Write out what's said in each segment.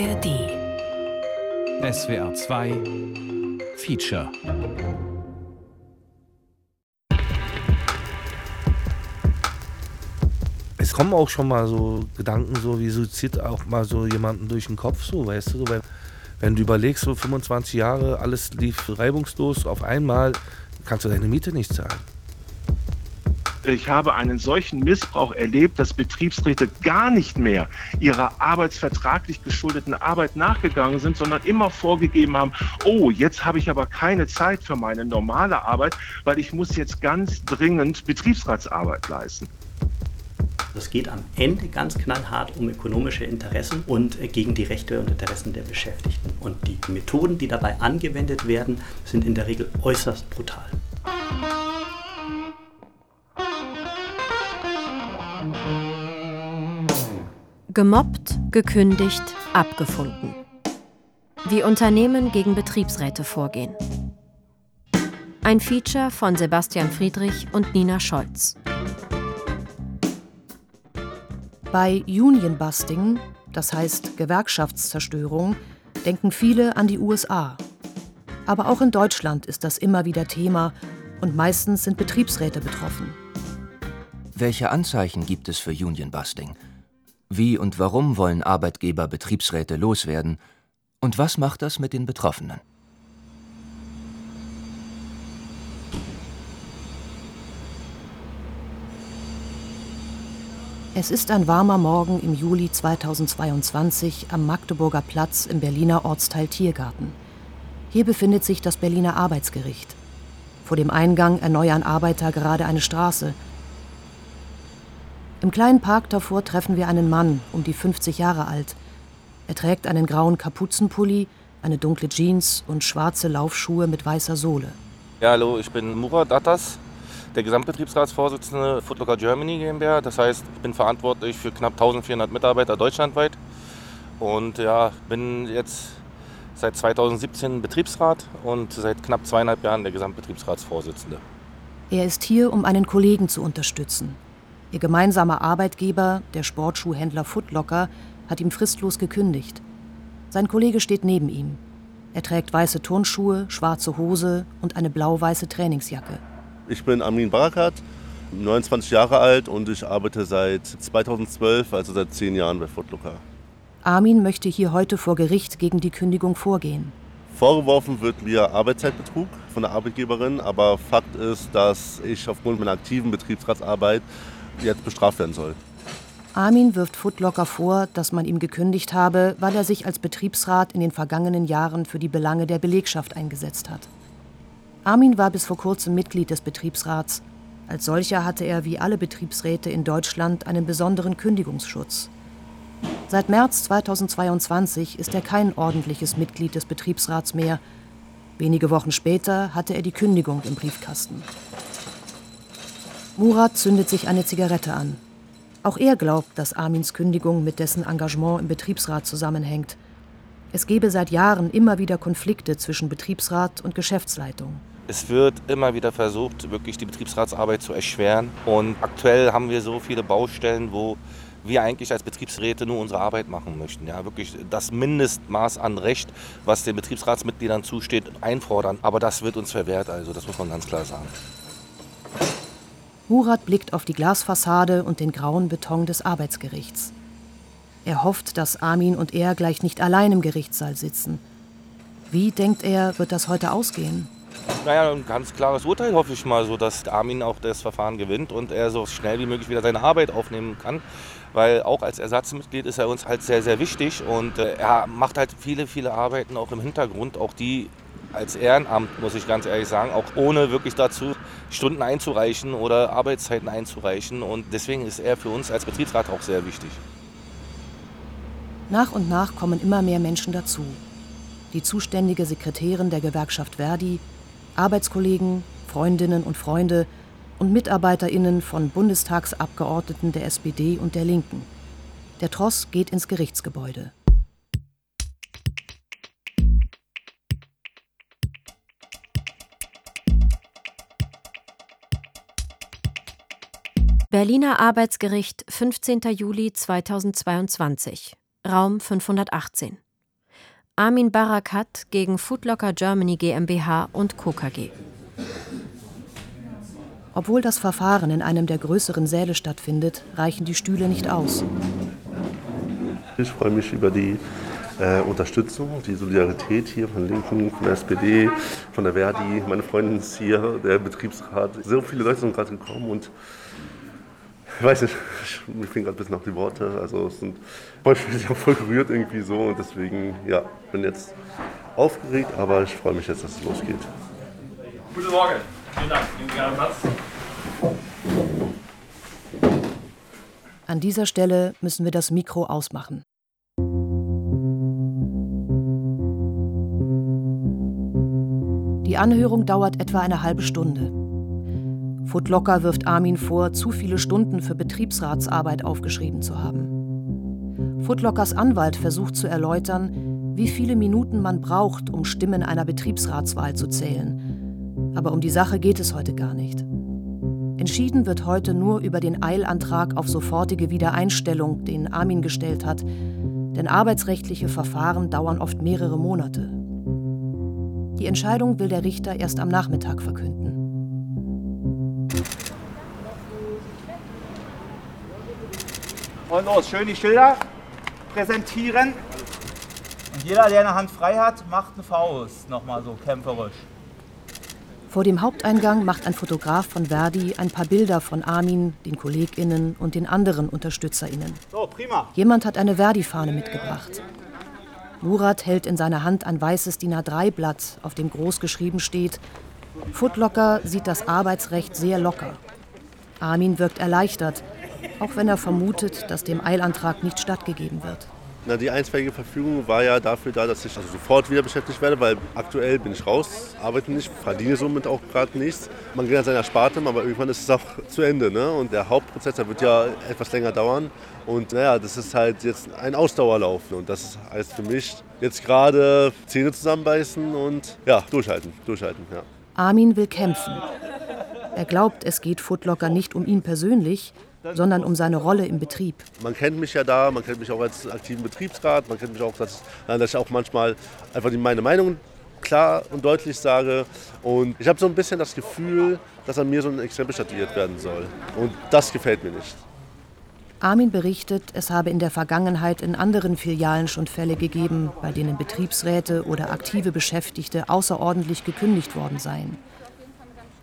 ARD SWR 2 Feature. Es kommen auch schon mal so Gedanken, so wie Suizid auch mal so jemanden durch den Kopf, so, weißt du, so, wenn, wenn du überlegst, so 25 Jahre, alles lief reibungslos, auf einmal kannst du deine Miete nicht zahlen. Ich habe einen solchen Missbrauch erlebt, dass Betriebsräte gar nicht mehr ihrer arbeitsvertraglich geschuldeten Arbeit nachgegangen sind, sondern immer vorgegeben haben, oh, jetzt habe ich aber keine Zeit für meine normale Arbeit, weil ich muss jetzt ganz dringend Betriebsratsarbeit leisten. Es geht am Ende ganz knallhart um ökonomische Interessen und gegen die Rechte und Interessen der Beschäftigten. Und die Methoden, die dabei angewendet werden, sind in der Regel äußerst brutal. Gemobbt, gekündigt, abgefunden. Wie Unternehmen gegen Betriebsräte vorgehen. Ein Feature von Sebastian Friedrich und Nina Scholz. Bei Union Busting, das heißt Gewerkschaftszerstörung, denken viele an die USA. Aber auch in Deutschland ist das immer wieder Thema und meistens sind Betriebsräte betroffen. Welche Anzeichen gibt es für Union Busting? Wie und warum wollen Arbeitgeber Betriebsräte loswerden? Und was macht das mit den Betroffenen? Es ist ein warmer Morgen im Juli 2022 am Magdeburger Platz im Berliner Ortsteil Tiergarten. Hier befindet sich das Berliner Arbeitsgericht. Vor dem Eingang erneuern Arbeiter gerade eine Straße. Im kleinen Park davor treffen wir einen Mann, um die 50 Jahre alt. Er trägt einen grauen Kapuzenpulli, eine dunkle Jeans und schwarze Laufschuhe mit weißer Sohle. Ja, hallo, ich bin Murat Attas, der Gesamtbetriebsratsvorsitzende Footlocker Germany GmbH. Das heißt, ich bin verantwortlich für knapp 1400 Mitarbeiter deutschlandweit und ja, bin jetzt seit 2017 Betriebsrat und seit knapp zweieinhalb Jahren der Gesamtbetriebsratsvorsitzende. Er ist hier, um einen Kollegen zu unterstützen. Ihr gemeinsamer Arbeitgeber, der Sportschuhhändler Footlocker, hat ihm fristlos gekündigt. Sein Kollege steht neben ihm. Er trägt weiße Turnschuhe, schwarze Hose und eine blau-weiße Trainingsjacke. Ich bin Amin Barakat, 29 Jahre alt und ich arbeite seit 2012, also seit zehn Jahren bei Footlocker. Armin möchte hier heute vor Gericht gegen die Kündigung vorgehen. Vorgeworfen wird mir Arbeitszeitbetrug von der Arbeitgeberin, aber Fakt ist, dass ich aufgrund meiner aktiven Betriebsratsarbeit jetzt bestraft werden soll. Armin wirft Footlocker vor, dass man ihm gekündigt habe, weil er sich als Betriebsrat in den vergangenen Jahren für die Belange der Belegschaft eingesetzt hat. Armin war bis vor kurzem Mitglied des Betriebsrats. Als solcher hatte er wie alle Betriebsräte in Deutschland einen besonderen Kündigungsschutz. Seit März 2022 ist er kein ordentliches Mitglied des Betriebsrats mehr. Wenige Wochen später hatte er die Kündigung im Briefkasten. Murat zündet sich eine Zigarette an. Auch er glaubt, dass Armins Kündigung mit dessen Engagement im Betriebsrat zusammenhängt. Es gebe seit Jahren immer wieder Konflikte zwischen Betriebsrat und Geschäftsleitung. Es wird immer wieder versucht, wirklich die Betriebsratsarbeit zu erschweren. Und aktuell haben wir so viele Baustellen, wo wir eigentlich als Betriebsräte nur unsere Arbeit machen möchten. Ja, wirklich das Mindestmaß an Recht, was den Betriebsratsmitgliedern zusteht, einfordern. Aber das wird uns verwehrt, also das muss man ganz klar sagen. Murat blickt auf die Glasfassade und den grauen Beton des Arbeitsgerichts. Er hofft, dass Armin und er gleich nicht allein im Gerichtssaal sitzen. Wie, denkt er, wird das heute ausgehen? Naja, ein ganz klares Urteil hoffe ich mal, so dass Armin auch das Verfahren gewinnt und er so schnell wie möglich wieder seine Arbeit aufnehmen kann. Weil auch als Ersatzmitglied ist er uns halt sehr, sehr wichtig und äh, er macht halt viele, viele Arbeiten auch im Hintergrund, auch die als Ehrenamt, muss ich ganz ehrlich sagen, auch ohne wirklich dazu Stunden einzureichen oder Arbeitszeiten einzureichen. Und deswegen ist er für uns als Betriebsrat auch sehr wichtig. Nach und nach kommen immer mehr Menschen dazu. Die zuständige Sekretärin der Gewerkschaft Verdi, Arbeitskollegen, Freundinnen und Freunde und Mitarbeiterinnen von Bundestagsabgeordneten der SPD und der Linken. Der Tross geht ins Gerichtsgebäude. Berliner Arbeitsgericht, 15. Juli 2022. Raum 518. Armin Barakat gegen Foodlocker Germany GmbH und Co. KG. Obwohl das Verfahren in einem der größeren Säle stattfindet, reichen die Stühle nicht aus. Ich freue mich über die äh, Unterstützung, die Solidarität hier von Linken, von der SPD, von der Verdi. Meine Freundin ist hier, der Betriebsrat. So viele Leute sind gerade gekommen und ich weiß nicht, ich, mir fehlen gerade ein bisschen noch die Worte. Also es sind ich auch voll gerührt irgendwie so und deswegen, ja, bin jetzt aufgeregt, aber ich freue mich jetzt, dass es losgeht. Guten Morgen. Vielen Dank. Nehmen Sie gerne Platz. An dieser Stelle müssen wir das Mikro ausmachen. Die Anhörung dauert etwa eine halbe Stunde. Footlocker wirft Armin vor, zu viele Stunden für Betriebsratsarbeit aufgeschrieben zu haben. Footlockers Anwalt versucht zu erläutern, wie viele Minuten man braucht, um Stimmen einer Betriebsratswahl zu zählen. Aber um die Sache geht es heute gar nicht. Entschieden wird heute nur über den Eilantrag auf sofortige Wiedereinstellung, den Armin gestellt hat, denn arbeitsrechtliche Verfahren dauern oft mehrere Monate. Die Entscheidung will der Richter erst am Nachmittag verkünden. Und los, schön die Schilder präsentieren. Und jeder, der eine Hand frei hat, macht eine Faust. Nochmal so kämpferisch. Vor dem Haupteingang macht ein Fotograf von Verdi ein paar Bilder von Armin, den KollegInnen und den anderen UnterstützerInnen. So, prima. Jemand hat eine Verdi-Fahne mitgebracht. Murat hält in seiner Hand ein weißes DIN A3-Blatt, auf dem groß geschrieben steht: Footlocker sieht das Arbeitsrecht sehr locker. Armin wirkt erleichtert, auch wenn er vermutet, dass dem Eilantrag nicht stattgegeben wird. Na, die einstweilige Verfügung war ja dafür da, dass ich also sofort wieder beschäftigt werde, weil aktuell bin ich raus, arbeite nicht, verdiene somit auch gerade nichts. Man geht an seiner Sparte, aber irgendwann ist es auch zu Ende. Ne? Und der Hauptprozess, der wird ja etwas länger dauern. Und naja, das ist halt jetzt ein Ausdauerlauf. Und das heißt für mich jetzt gerade Zähne zusammenbeißen und ja, durchhalten, durchhalten, ja. Armin will kämpfen. Er glaubt, es geht Footlocker nicht um ihn persönlich, sondern um seine Rolle im Betrieb. Man kennt mich ja da, man kennt mich auch als aktiven Betriebsrat, man kennt mich auch, dass, dass ich auch manchmal einfach meine Meinung klar und deutlich sage. Und ich habe so ein bisschen das Gefühl, dass an mir so ein Exempel statuiert werden soll. Und das gefällt mir nicht. Armin berichtet, es habe in der Vergangenheit in anderen Filialen schon Fälle gegeben, bei denen Betriebsräte oder aktive Beschäftigte außerordentlich gekündigt worden seien.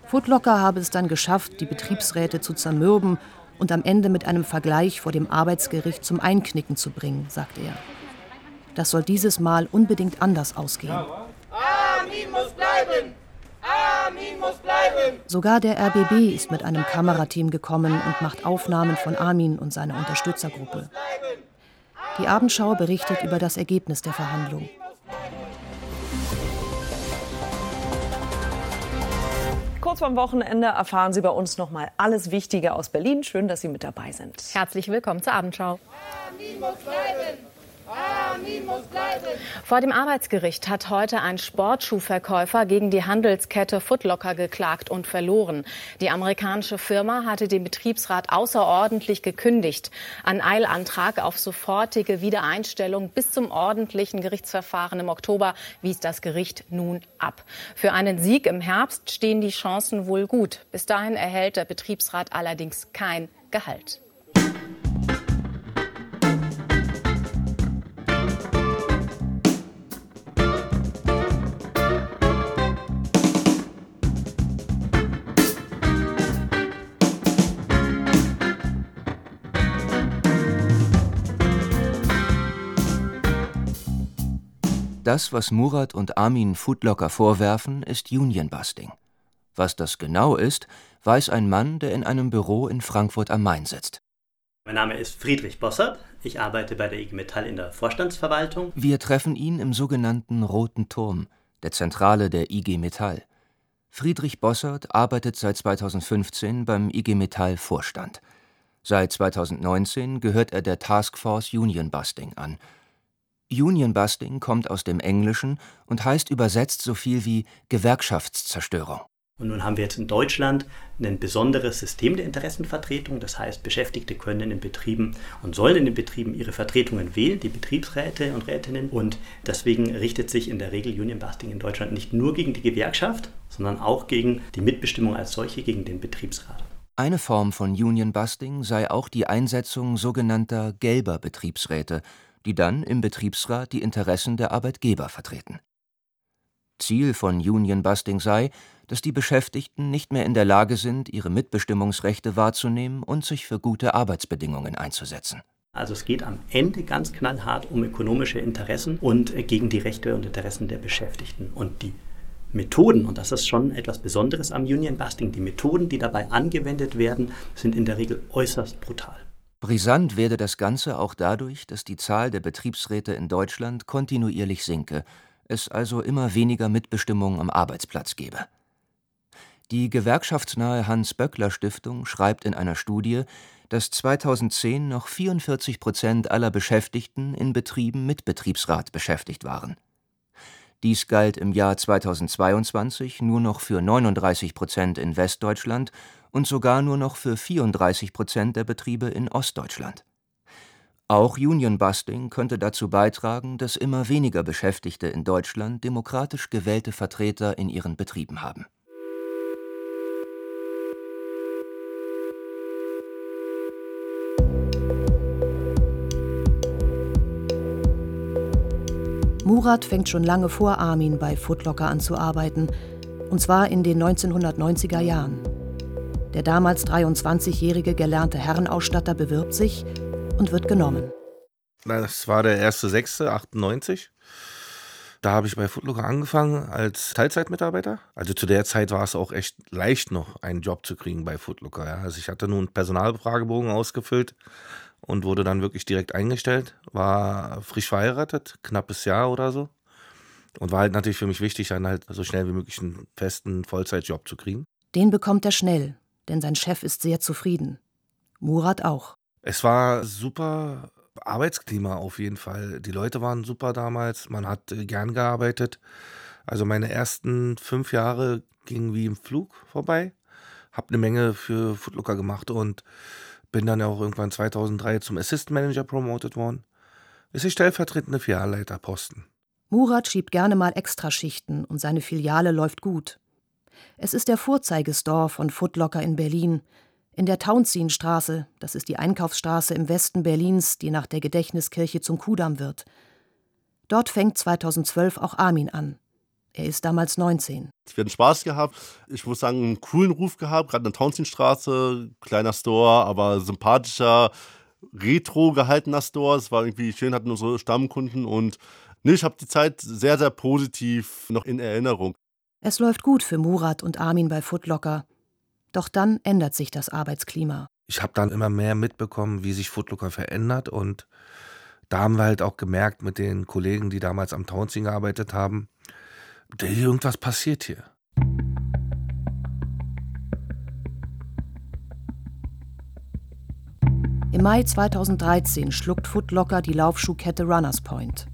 Footlocker habe es dann geschafft, die Betriebsräte zu zermürben und am Ende mit einem Vergleich vor dem Arbeitsgericht zum Einknicken zu bringen, sagt er. Das soll dieses Mal unbedingt anders ausgehen. Armin muss bleiben! Armin muss bleiben! Sogar der RBB ist mit einem Kamerateam gekommen und macht Aufnahmen von Armin und seiner Unterstützergruppe. Die Abendschau berichtet über das Ergebnis der Verhandlung. Kurz vorm Wochenende erfahren Sie bei uns noch mal alles Wichtige aus Berlin. Schön, dass Sie mit dabei sind. Herzlich willkommen zur Abendschau. Bleiben! Vor dem Arbeitsgericht hat heute ein Sportschuhverkäufer gegen die Handelskette Footlocker geklagt und verloren. Die amerikanische Firma hatte den Betriebsrat außerordentlich gekündigt. Ein Eilantrag auf sofortige Wiedereinstellung bis zum ordentlichen Gerichtsverfahren im Oktober wies das Gericht nun ab. Für einen Sieg im Herbst stehen die Chancen wohl gut. Bis dahin erhält der Betriebsrat allerdings kein Gehalt. Das, was Murat und Armin Foodlocker vorwerfen, ist Unionbusting. Was das genau ist, weiß ein Mann, der in einem Büro in Frankfurt am Main sitzt. Mein Name ist Friedrich Bossert. Ich arbeite bei der IG Metall in der Vorstandsverwaltung. Wir treffen ihn im sogenannten Roten Turm, der Zentrale der IG Metall. Friedrich Bossert arbeitet seit 2015 beim IG Metall Vorstand. Seit 2019 gehört er der Taskforce Unionbusting an – Unionbusting kommt aus dem Englischen und heißt übersetzt so viel wie Gewerkschaftszerstörung Und nun haben wir jetzt in Deutschland ein besonderes System der Interessenvertretung. Das heißt, Beschäftigte können in den Betrieben und sollen in den Betrieben ihre Vertretungen wählen, die Betriebsräte und Rätinnen. Und deswegen richtet sich in der Regel Union Busting in Deutschland nicht nur gegen die Gewerkschaft, sondern auch gegen die Mitbestimmung als solche, gegen den Betriebsrat. Eine Form von Union Busting sei auch die Einsetzung sogenannter gelber Betriebsräte, die dann im Betriebsrat die Interessen der Arbeitgeber vertreten. Ziel von Union Busting sei, dass die Beschäftigten nicht mehr in der Lage sind, ihre Mitbestimmungsrechte wahrzunehmen und sich für gute Arbeitsbedingungen einzusetzen. Also es geht am Ende ganz knallhart um ökonomische Interessen und gegen die Rechte und Interessen der Beschäftigten. Und die Methoden, und das ist schon etwas Besonderes am Union Busting, die Methoden, die dabei angewendet werden, sind in der Regel äußerst brutal. Brisant werde das Ganze auch dadurch, dass die Zahl der Betriebsräte in Deutschland kontinuierlich sinke, es also immer weniger Mitbestimmung am Arbeitsplatz gebe. Die gewerkschaftsnahe Hans-Böckler-Stiftung schreibt in einer Studie, dass 2010 noch 44 Prozent aller Beschäftigten in Betrieben mit Betriebsrat beschäftigt waren. Dies galt im Jahr 2022 nur noch für 39 Prozent in Westdeutschland und sogar nur noch für 34 Prozent der Betriebe in Ostdeutschland. Auch Union Busting könnte dazu beitragen, dass immer weniger Beschäftigte in Deutschland demokratisch gewählte Vertreter in ihren Betrieben haben. Murat fängt schon lange vor Armin bei Footlocker an zu arbeiten, und zwar in den 1990er Jahren. Der damals 23-jährige gelernte Herrenausstatter bewirbt sich und wird genommen. Das war der 1.6.98. Da habe ich bei Footlocker angefangen als Teilzeitmitarbeiter. Also zu der Zeit war es auch echt leicht noch, einen Job zu kriegen bei Footlocker. Ja. Also ich hatte nun einen Personalfragebogen ausgefüllt und wurde dann wirklich direkt eingestellt. War frisch verheiratet, knappes Jahr oder so. Und war halt natürlich für mich wichtig, dann halt so schnell wie möglich einen festen Vollzeitjob zu kriegen. Den bekommt er schnell, denn sein Chef ist sehr zufrieden. Murat auch. Es war super Arbeitsklima auf jeden Fall. Die Leute waren super damals, man hat äh, gern gearbeitet. Also meine ersten fünf Jahre gingen wie im Flug vorbei. Hab eine Menge für Footlooker gemacht und bin dann ja auch irgendwann 2003 zum Assistant Manager promoted worden. Ist die stellvertretende Filialleiterposten. Murat schiebt gerne mal Extraschichten und seine Filiale läuft gut. Es ist der Vorzeigestore von Footlocker in Berlin, in der Tauentzienstraße, das ist die Einkaufsstraße im Westen Berlins, die nach der Gedächtniskirche zum Kudamm wird. Dort fängt 2012 auch Armin an. Er ist damals 19. Wir hatten Spaß gehabt. Ich muss sagen, einen coolen Ruf gehabt, gerade in der Tauentzienstraße. Kleiner Store, aber sympathischer, retro gehaltener Store. Es war irgendwie schön, hatten unsere Stammkunden und ich habe die Zeit sehr, sehr positiv noch in Erinnerung. Es läuft gut für Murat und Armin bei Footlocker. Doch dann ändert sich das Arbeitsklima. Ich habe dann immer mehr mitbekommen, wie sich Footlooker verändert und da haben wir halt auch gemerkt mit den Kollegen, die damals am Townsing gearbeitet haben, da irgendwas passiert hier. Im Mai 2013 schluckt Footlocker die Laufschuhkette Runners Point.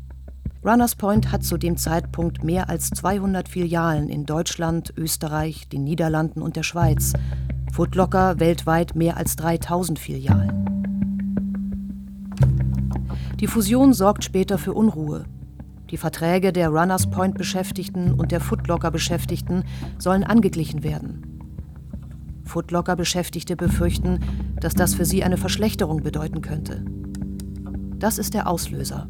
Runners Point hat zu dem Zeitpunkt mehr als 200 Filialen in Deutschland, Österreich, den Niederlanden und der Schweiz. Footlocker weltweit mehr als 3000 Filialen. Die Fusion sorgt später für Unruhe. Die Verträge der Runners Point Beschäftigten und der Footlocker Beschäftigten sollen angeglichen werden. Footlocker Beschäftigte befürchten, dass das für sie eine Verschlechterung bedeuten könnte. Das ist der Auslöser.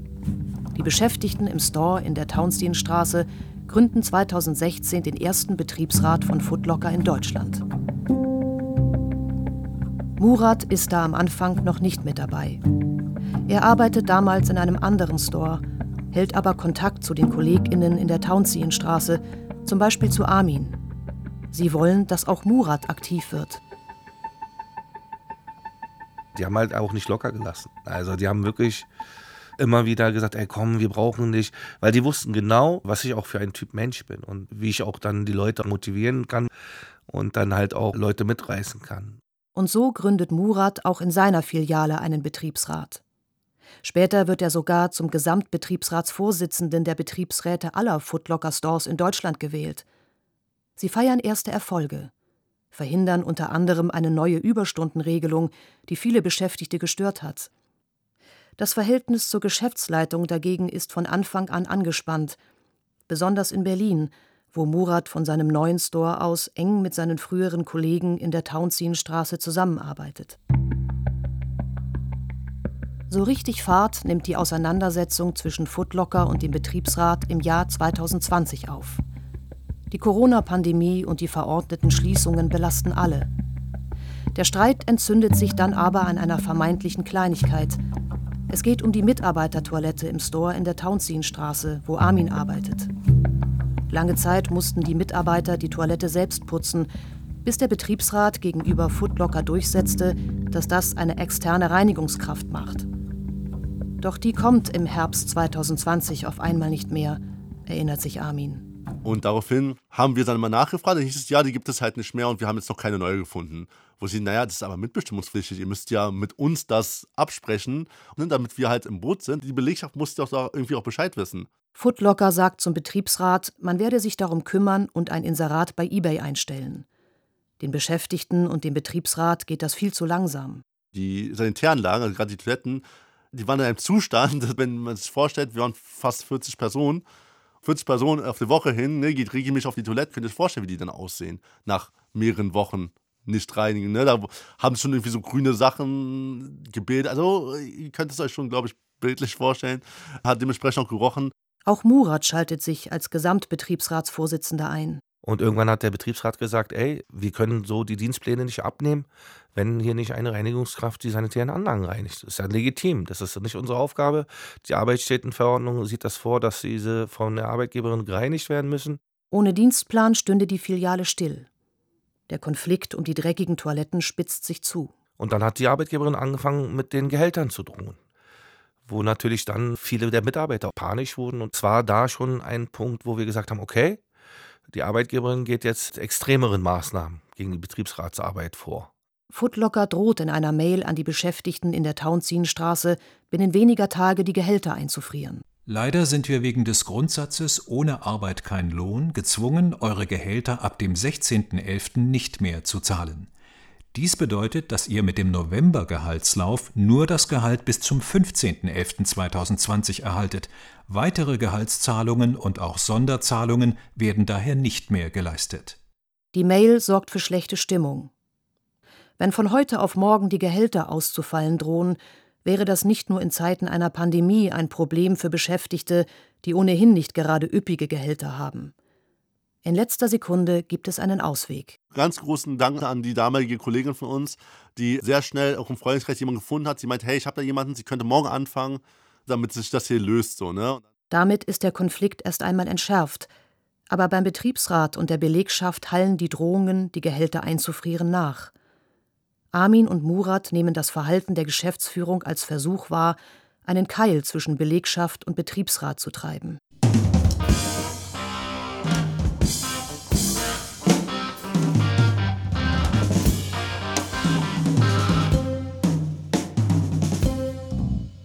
Die Beschäftigten im Store in der Townsendstraße gründen 2016 den ersten Betriebsrat von Footlocker in Deutschland. Murat ist da am Anfang noch nicht mit dabei. Er arbeitet damals in einem anderen Store, hält aber Kontakt zu den KollegInnen in der Townsendstraße, zum Beispiel zu Armin. Sie wollen, dass auch Murat aktiv wird. Die haben halt auch nicht locker gelassen. Also die haben wirklich immer wieder gesagt, ey komm, wir brauchen dich, weil die wussten genau, was ich auch für ein Typ Mensch bin und wie ich auch dann die Leute motivieren kann und dann halt auch Leute mitreißen kann. Und so gründet Murat auch in seiner Filiale einen Betriebsrat. Später wird er sogar zum Gesamtbetriebsratsvorsitzenden der Betriebsräte aller Footlocker Stores in Deutschland gewählt. Sie feiern erste Erfolge, verhindern unter anderem eine neue Überstundenregelung, die viele Beschäftigte gestört hat. Das Verhältnis zur Geschäftsleitung dagegen ist von Anfang an angespannt, besonders in Berlin, wo Murat von seinem neuen Store aus eng mit seinen früheren Kollegen in der Tauentzienstraße zusammenarbeitet. So richtig Fahrt nimmt die Auseinandersetzung zwischen Footlocker und dem Betriebsrat im Jahr 2020 auf. Die Corona-Pandemie und die verordneten Schließungen belasten alle. Der Streit entzündet sich dann aber an einer vermeintlichen Kleinigkeit. Es geht um die Mitarbeitertoilette im Store in der Townsendstraße, wo Armin arbeitet. Lange Zeit mussten die Mitarbeiter die Toilette selbst putzen, bis der Betriebsrat gegenüber Footlocker durchsetzte, dass das eine externe Reinigungskraft macht. Doch die kommt im Herbst 2020 auf einmal nicht mehr, erinnert sich Armin. Und daraufhin haben wir dann mal nachgefragt, dann hieß es, ja, die gibt es halt nicht mehr und wir haben jetzt noch keine neue gefunden. Wo sie, naja, das ist aber mitbestimmungspflichtig, ihr müsst ja mit uns das absprechen, und damit wir halt im Boot sind. Die Belegschaft muss doch da irgendwie auch Bescheid wissen. Footlocker sagt zum Betriebsrat, man werde sich darum kümmern und ein Inserat bei eBay einstellen. Den Beschäftigten und dem Betriebsrat geht das viel zu langsam. Die Sanitäranlagen, also gerade die Toiletten, die waren in einem Zustand, wenn man sich vorstellt, wir waren fast 40 Personen 40 Personen auf die Woche hin, ne, geht regelmäßig auf die Toilette, könnt ihr euch vorstellen, wie die dann aussehen, nach mehreren Wochen nicht reinigen. Ne? Da haben schon irgendwie so grüne Sachen gebildet. Also, ihr könnt es euch schon, glaube ich, bildlich vorstellen. Hat dementsprechend auch gerochen. Auch Murat schaltet sich als Gesamtbetriebsratsvorsitzender ein. Und irgendwann hat der Betriebsrat gesagt, ey, wir können so die Dienstpläne nicht abnehmen, wenn hier nicht eine Reinigungskraft die sanitären Anlagen reinigt. Das ist ja legitim. Das ist nicht unsere Aufgabe. Die Arbeitsstättenverordnung sieht das vor, dass diese von der Arbeitgeberin gereinigt werden müssen. Ohne Dienstplan stünde die Filiale still. Der Konflikt um die dreckigen Toiletten spitzt sich zu. Und dann hat die Arbeitgeberin angefangen, mit den Gehältern zu drohen. Wo natürlich dann viele der Mitarbeiter panisch wurden. Und zwar da schon ein Punkt, wo wir gesagt haben, okay, die Arbeitgeberin geht jetzt extremeren Maßnahmen gegen die Betriebsratsarbeit vor. Footlocker droht in einer Mail an die Beschäftigten in der Townsendstraße, binnen weniger Tage die Gehälter einzufrieren. Leider sind wir wegen des Grundsatzes ohne Arbeit kein Lohn gezwungen, eure Gehälter ab dem 16.11. nicht mehr zu zahlen. Dies bedeutet, dass ihr mit dem November-Gehaltslauf nur das Gehalt bis zum 15.11.2020 erhaltet. Weitere Gehaltszahlungen und auch Sonderzahlungen werden daher nicht mehr geleistet. Die Mail sorgt für schlechte Stimmung. Wenn von heute auf morgen die Gehälter auszufallen drohen, wäre das nicht nur in Zeiten einer Pandemie ein Problem für Beschäftigte, die ohnehin nicht gerade üppige Gehälter haben. In letzter Sekunde gibt es einen Ausweg. Ganz großen Dank an die damalige Kollegin von uns, die sehr schnell auch im Freundeskreis jemanden gefunden hat. Sie meint, hey, ich habe da jemanden, sie könnte morgen anfangen, damit sich das hier löst. So, ne? Damit ist der Konflikt erst einmal entschärft. Aber beim Betriebsrat und der Belegschaft hallen die Drohungen, die Gehälter einzufrieren, nach. Armin und Murat nehmen das Verhalten der Geschäftsführung als Versuch wahr, einen Keil zwischen Belegschaft und Betriebsrat zu treiben.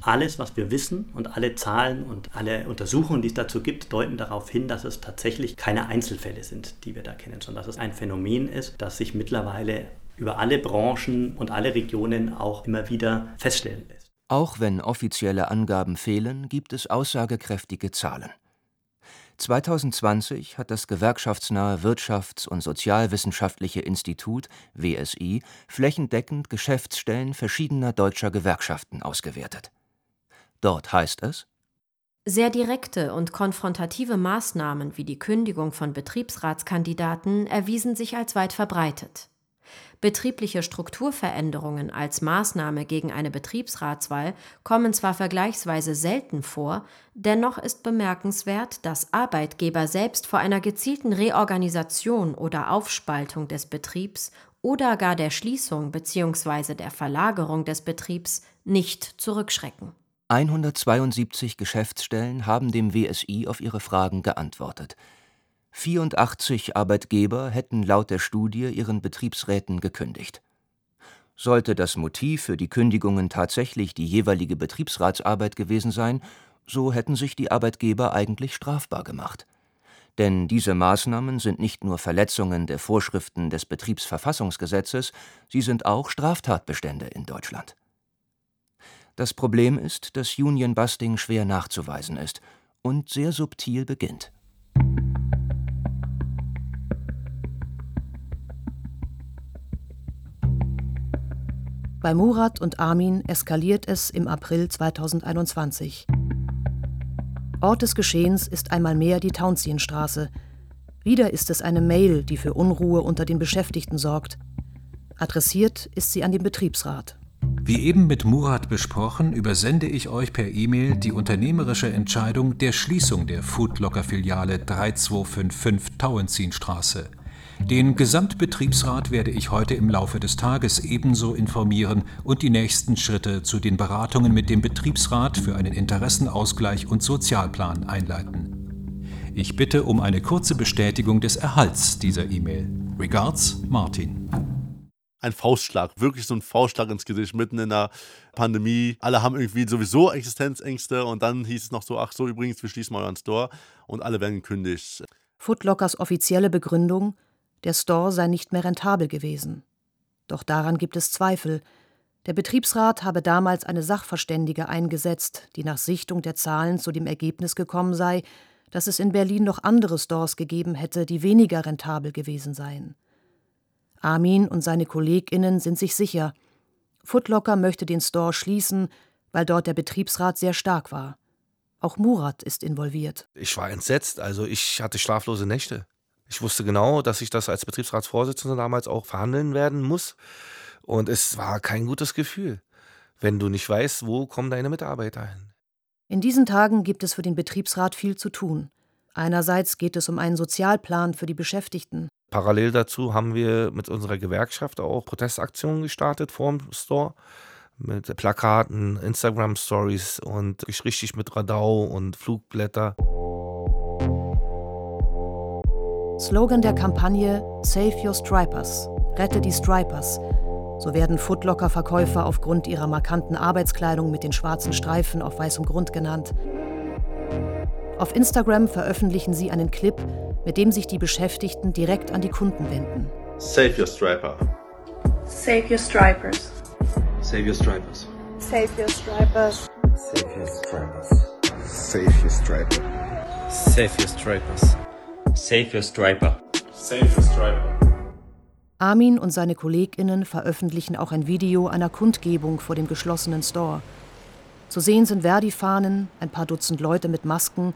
Alles, was wir wissen und alle Zahlen und alle Untersuchungen, die es dazu gibt, deuten darauf hin, dass es tatsächlich keine Einzelfälle sind, die wir da kennen, sondern dass es ein Phänomen ist, das sich mittlerweile über alle Branchen und alle Regionen auch immer wieder feststellen lässt. Auch wenn offizielle Angaben fehlen, gibt es aussagekräftige Zahlen. 2020 hat das gewerkschaftsnahe Wirtschafts- und Sozialwissenschaftliche Institut WSI flächendeckend Geschäftsstellen verschiedener deutscher Gewerkschaften ausgewertet. Dort heißt es sehr direkte und konfrontative Maßnahmen wie die Kündigung von Betriebsratskandidaten erwiesen sich als weit verbreitet. Betriebliche Strukturveränderungen als Maßnahme gegen eine Betriebsratswahl kommen zwar vergleichsweise selten vor, dennoch ist bemerkenswert, dass Arbeitgeber selbst vor einer gezielten Reorganisation oder Aufspaltung des Betriebs oder gar der Schließung bzw. der Verlagerung des Betriebs nicht zurückschrecken. 172 Geschäftsstellen haben dem WSI auf ihre Fragen geantwortet. 84 Arbeitgeber hätten laut der Studie ihren Betriebsräten gekündigt. Sollte das Motiv für die Kündigungen tatsächlich die jeweilige Betriebsratsarbeit gewesen sein, so hätten sich die Arbeitgeber eigentlich strafbar gemacht. Denn diese Maßnahmen sind nicht nur Verletzungen der Vorschriften des Betriebsverfassungsgesetzes, sie sind auch Straftatbestände in Deutschland. Das Problem ist, dass Union-Busting schwer nachzuweisen ist und sehr subtil beginnt. Bei Murat und Armin eskaliert es im April 2021. Ort des Geschehens ist einmal mehr die Townsienstraße. Wieder ist es eine Mail, die für Unruhe unter den Beschäftigten sorgt. Adressiert ist sie an den Betriebsrat. Wie eben mit Murat besprochen, übersende ich euch per E-Mail die unternehmerische Entscheidung der Schließung der Foodlocker-Filiale 3255 Tauentzienstraße. Den Gesamtbetriebsrat werde ich heute im Laufe des Tages ebenso informieren und die nächsten Schritte zu den Beratungen mit dem Betriebsrat für einen Interessenausgleich und Sozialplan einleiten. Ich bitte um eine kurze Bestätigung des Erhalts dieser E-Mail. Regards, Martin. Ein Faustschlag, wirklich so ein Faustschlag ins Gesicht mitten in der Pandemie. Alle haben irgendwie sowieso Existenzängste und dann hieß es noch so, ach so, übrigens, wir schließen mal euren Store und alle werden gekündigt. Footlockers offizielle Begründung, der Store sei nicht mehr rentabel gewesen. Doch daran gibt es Zweifel. Der Betriebsrat habe damals eine Sachverständige eingesetzt, die nach Sichtung der Zahlen zu dem Ergebnis gekommen sei, dass es in Berlin noch andere Stores gegeben hätte, die weniger rentabel gewesen seien. Armin und seine KollegInnen sind sich sicher, Footlocker möchte den Store schließen, weil dort der Betriebsrat sehr stark war. Auch Murat ist involviert. Ich war entsetzt, also ich hatte schlaflose Nächte. Ich wusste genau, dass ich das als Betriebsratsvorsitzender damals auch verhandeln werden muss. Und es war kein gutes Gefühl, wenn du nicht weißt, wo kommen deine Mitarbeiter hin. In diesen Tagen gibt es für den Betriebsrat viel zu tun. Einerseits geht es um einen Sozialplan für die Beschäftigten. Parallel dazu haben wir mit unserer Gewerkschaft auch Protestaktionen gestartet vor dem Store. Mit Plakaten, Instagram-Stories und richtig mit Radau und Flugblätter. Slogan der Kampagne Save Your Stripers, rette die Stripers. So werden Footlocker-Verkäufer aufgrund ihrer markanten Arbeitskleidung mit den schwarzen Streifen auf weißem Grund genannt. Auf Instagram veröffentlichen sie einen Clip, mit dem sich die Beschäftigten direkt an die Kunden wenden. Save your striper. Save your stripers. Save your stripers. Save your stripers. Save your stripers. Save your striper. Save your stripers. Save your striper. Save your striper. Armin und seine KollegInnen veröffentlichen auch ein Video einer Kundgebung vor dem geschlossenen Store. Zu sehen sind Verdi-Fahnen, ein paar Dutzend Leute mit Masken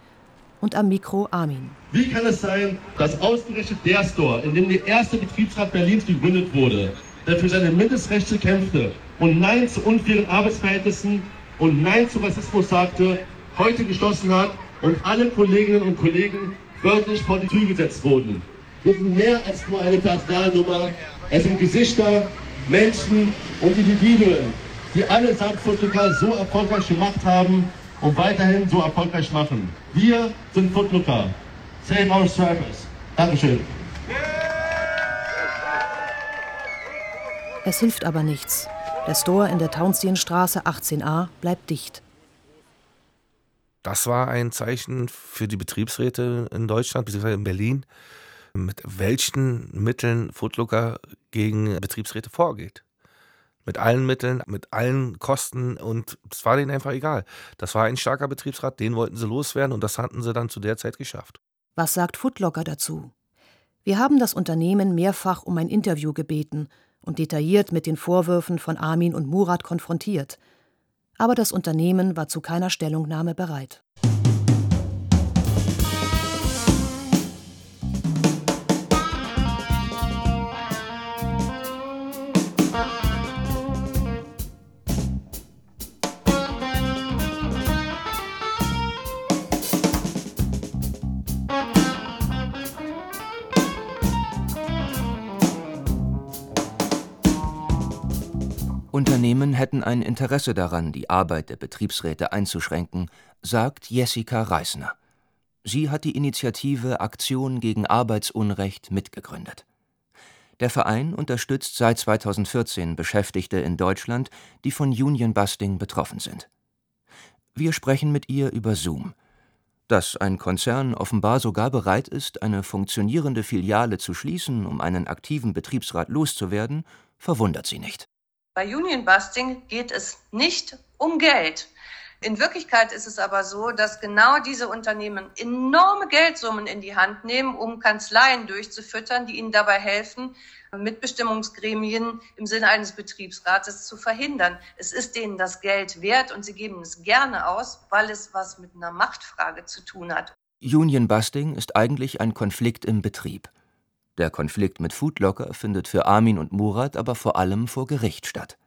und am Mikro Armin. Wie kann es sein, dass ausgerechnet der Store, in dem der erste Betriebsrat Berlins gegründet wurde, der für seine Mindestrechte kämpfte und Nein zu unfairen Arbeitsverhältnissen und Nein zu Rassismus sagte, heute geschlossen hat und alle Kolleginnen und Kollegen wörtlich vor die Tür gesetzt wurden. Wir sind mehr als nur eine Personalnummer. Es sind Gesichter, Menschen und Individuen, die alle Footlocker so erfolgreich gemacht haben und weiterhin so erfolgreich machen. Wir sind Footlocker. Save our stripers. Dankeschön. Es hilft aber nichts. Der Store in der Townsienstraße 18a bleibt dicht. Das war ein Zeichen für die Betriebsräte in Deutschland, beziehungsweise in Berlin, mit welchen Mitteln Footlooker gegen Betriebsräte vorgeht. Mit allen Mitteln, mit allen Kosten und es war denen einfach egal. Das war ein starker Betriebsrat, den wollten sie loswerden und das hatten sie dann zu der Zeit geschafft. Was sagt Footlocker dazu? Wir haben das Unternehmen mehrfach um ein Interview gebeten und detailliert mit den Vorwürfen von Armin und Murat konfrontiert. Aber das Unternehmen war zu keiner Stellungnahme bereit. Unternehmen hätten ein Interesse daran, die Arbeit der Betriebsräte einzuschränken, sagt Jessica Reisner. Sie hat die Initiative Aktion gegen Arbeitsunrecht mitgegründet. Der Verein unterstützt seit 2014 Beschäftigte in Deutschland, die von Union Busting betroffen sind. Wir sprechen mit ihr über Zoom. Dass ein Konzern offenbar sogar bereit ist, eine funktionierende Filiale zu schließen, um einen aktiven Betriebsrat loszuwerden, verwundert sie nicht. Bei Union Busting geht es nicht um Geld. In Wirklichkeit ist es aber so, dass genau diese Unternehmen enorme Geldsummen in die Hand nehmen, um Kanzleien durchzufüttern, die ihnen dabei helfen, Mitbestimmungsgremien im Sinne eines Betriebsrates zu verhindern. Es ist denen das Geld wert und sie geben es gerne aus, weil es was mit einer Machtfrage zu tun hat. Union Busting ist eigentlich ein Konflikt im Betrieb. Der Konflikt mit Foodlocker findet für Armin und Murat aber vor allem vor Gericht statt.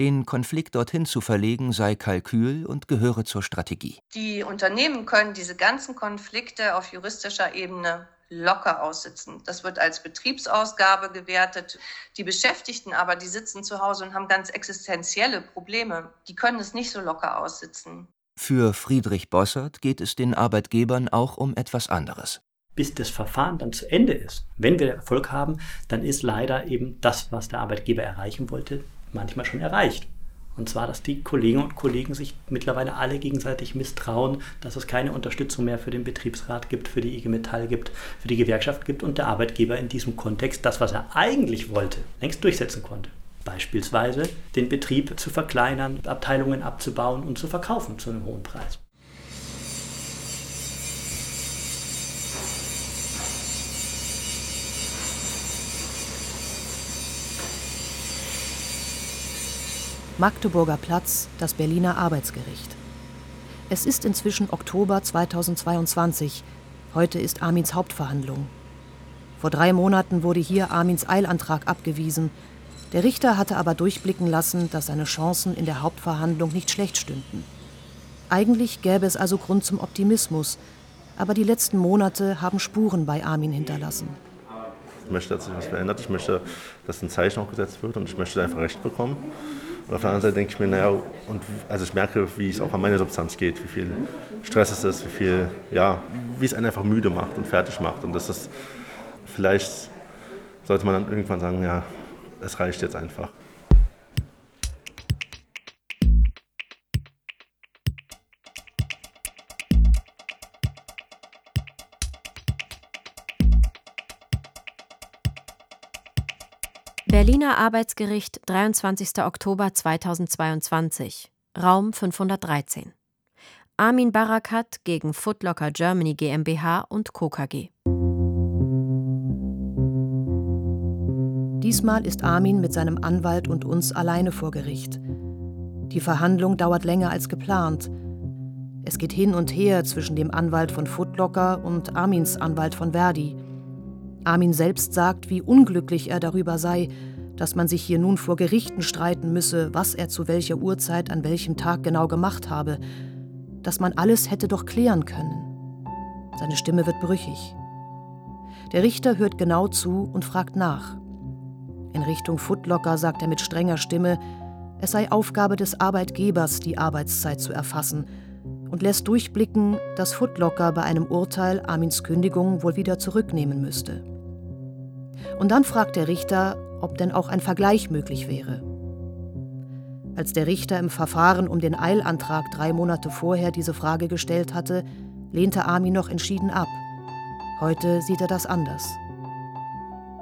Den Konflikt dorthin zu verlegen sei Kalkül und gehöre zur Strategie. Die Unternehmen können diese ganzen Konflikte auf juristischer Ebene locker aussitzen. Das wird als Betriebsausgabe gewertet. Die Beschäftigten aber, die sitzen zu Hause und haben ganz existenzielle Probleme. Die können es nicht so locker aussitzen. Für Friedrich Bossert geht es den Arbeitgebern auch um etwas anderes. Bis das Verfahren dann zu Ende ist, wenn wir Erfolg haben, dann ist leider eben das, was der Arbeitgeber erreichen wollte, manchmal schon erreicht. Und zwar, dass die Kolleginnen und Kollegen sich mittlerweile alle gegenseitig misstrauen, dass es keine Unterstützung mehr für den Betriebsrat gibt, für die IG Metall gibt, für die Gewerkschaft gibt und der Arbeitgeber in diesem Kontext das, was er eigentlich wollte, längst durchsetzen konnte. Beispielsweise den Betrieb zu verkleinern, Abteilungen abzubauen und zu verkaufen zu einem hohen Preis. Magdeburger Platz, das Berliner Arbeitsgericht. Es ist inzwischen Oktober 2022. Heute ist Armins Hauptverhandlung. Vor drei Monaten wurde hier Armins Eilantrag abgewiesen. Der Richter hatte aber durchblicken lassen, dass seine Chancen in der Hauptverhandlung nicht schlecht stünden. Eigentlich gäbe es also Grund zum Optimismus, aber die letzten Monate haben Spuren bei Armin hinterlassen. Ich möchte, dass sich was verändert. Ich möchte, dass ein Zeichen auch gesetzt wird und ich möchte einfach Recht bekommen. Und auf der anderen Seite denke ich mir, naja, und also ich merke, wie es auch an meine Substanz geht, wie viel Stress es ist, wie viel, ja, wie es einen einfach müde macht und fertig macht. Und das ist, vielleicht sollte man dann irgendwann sagen, ja, es reicht jetzt einfach. Berliner Arbeitsgericht, 23. Oktober 2022, Raum 513. Armin Barakat gegen Footlocker Germany GmbH und Co. KG. Diesmal ist Armin mit seinem Anwalt und uns alleine vor Gericht. Die Verhandlung dauert länger als geplant. Es geht hin und her zwischen dem Anwalt von Footlocker und Armins Anwalt von Verdi. Armin selbst sagt, wie unglücklich er darüber sei, dass man sich hier nun vor Gerichten streiten müsse, was er zu welcher Uhrzeit an welchem Tag genau gemacht habe, dass man alles hätte doch klären können. Seine Stimme wird brüchig. Der Richter hört genau zu und fragt nach. In Richtung Footlocker sagt er mit strenger Stimme, es sei Aufgabe des Arbeitgebers, die Arbeitszeit zu erfassen und lässt durchblicken, dass Footlocker bei einem Urteil Armins Kündigung wohl wieder zurücknehmen müsste. Und dann fragt der Richter, ob denn auch ein Vergleich möglich wäre. Als der Richter im Verfahren um den Eilantrag drei Monate vorher diese Frage gestellt hatte, lehnte Armin noch entschieden ab. Heute sieht er das anders.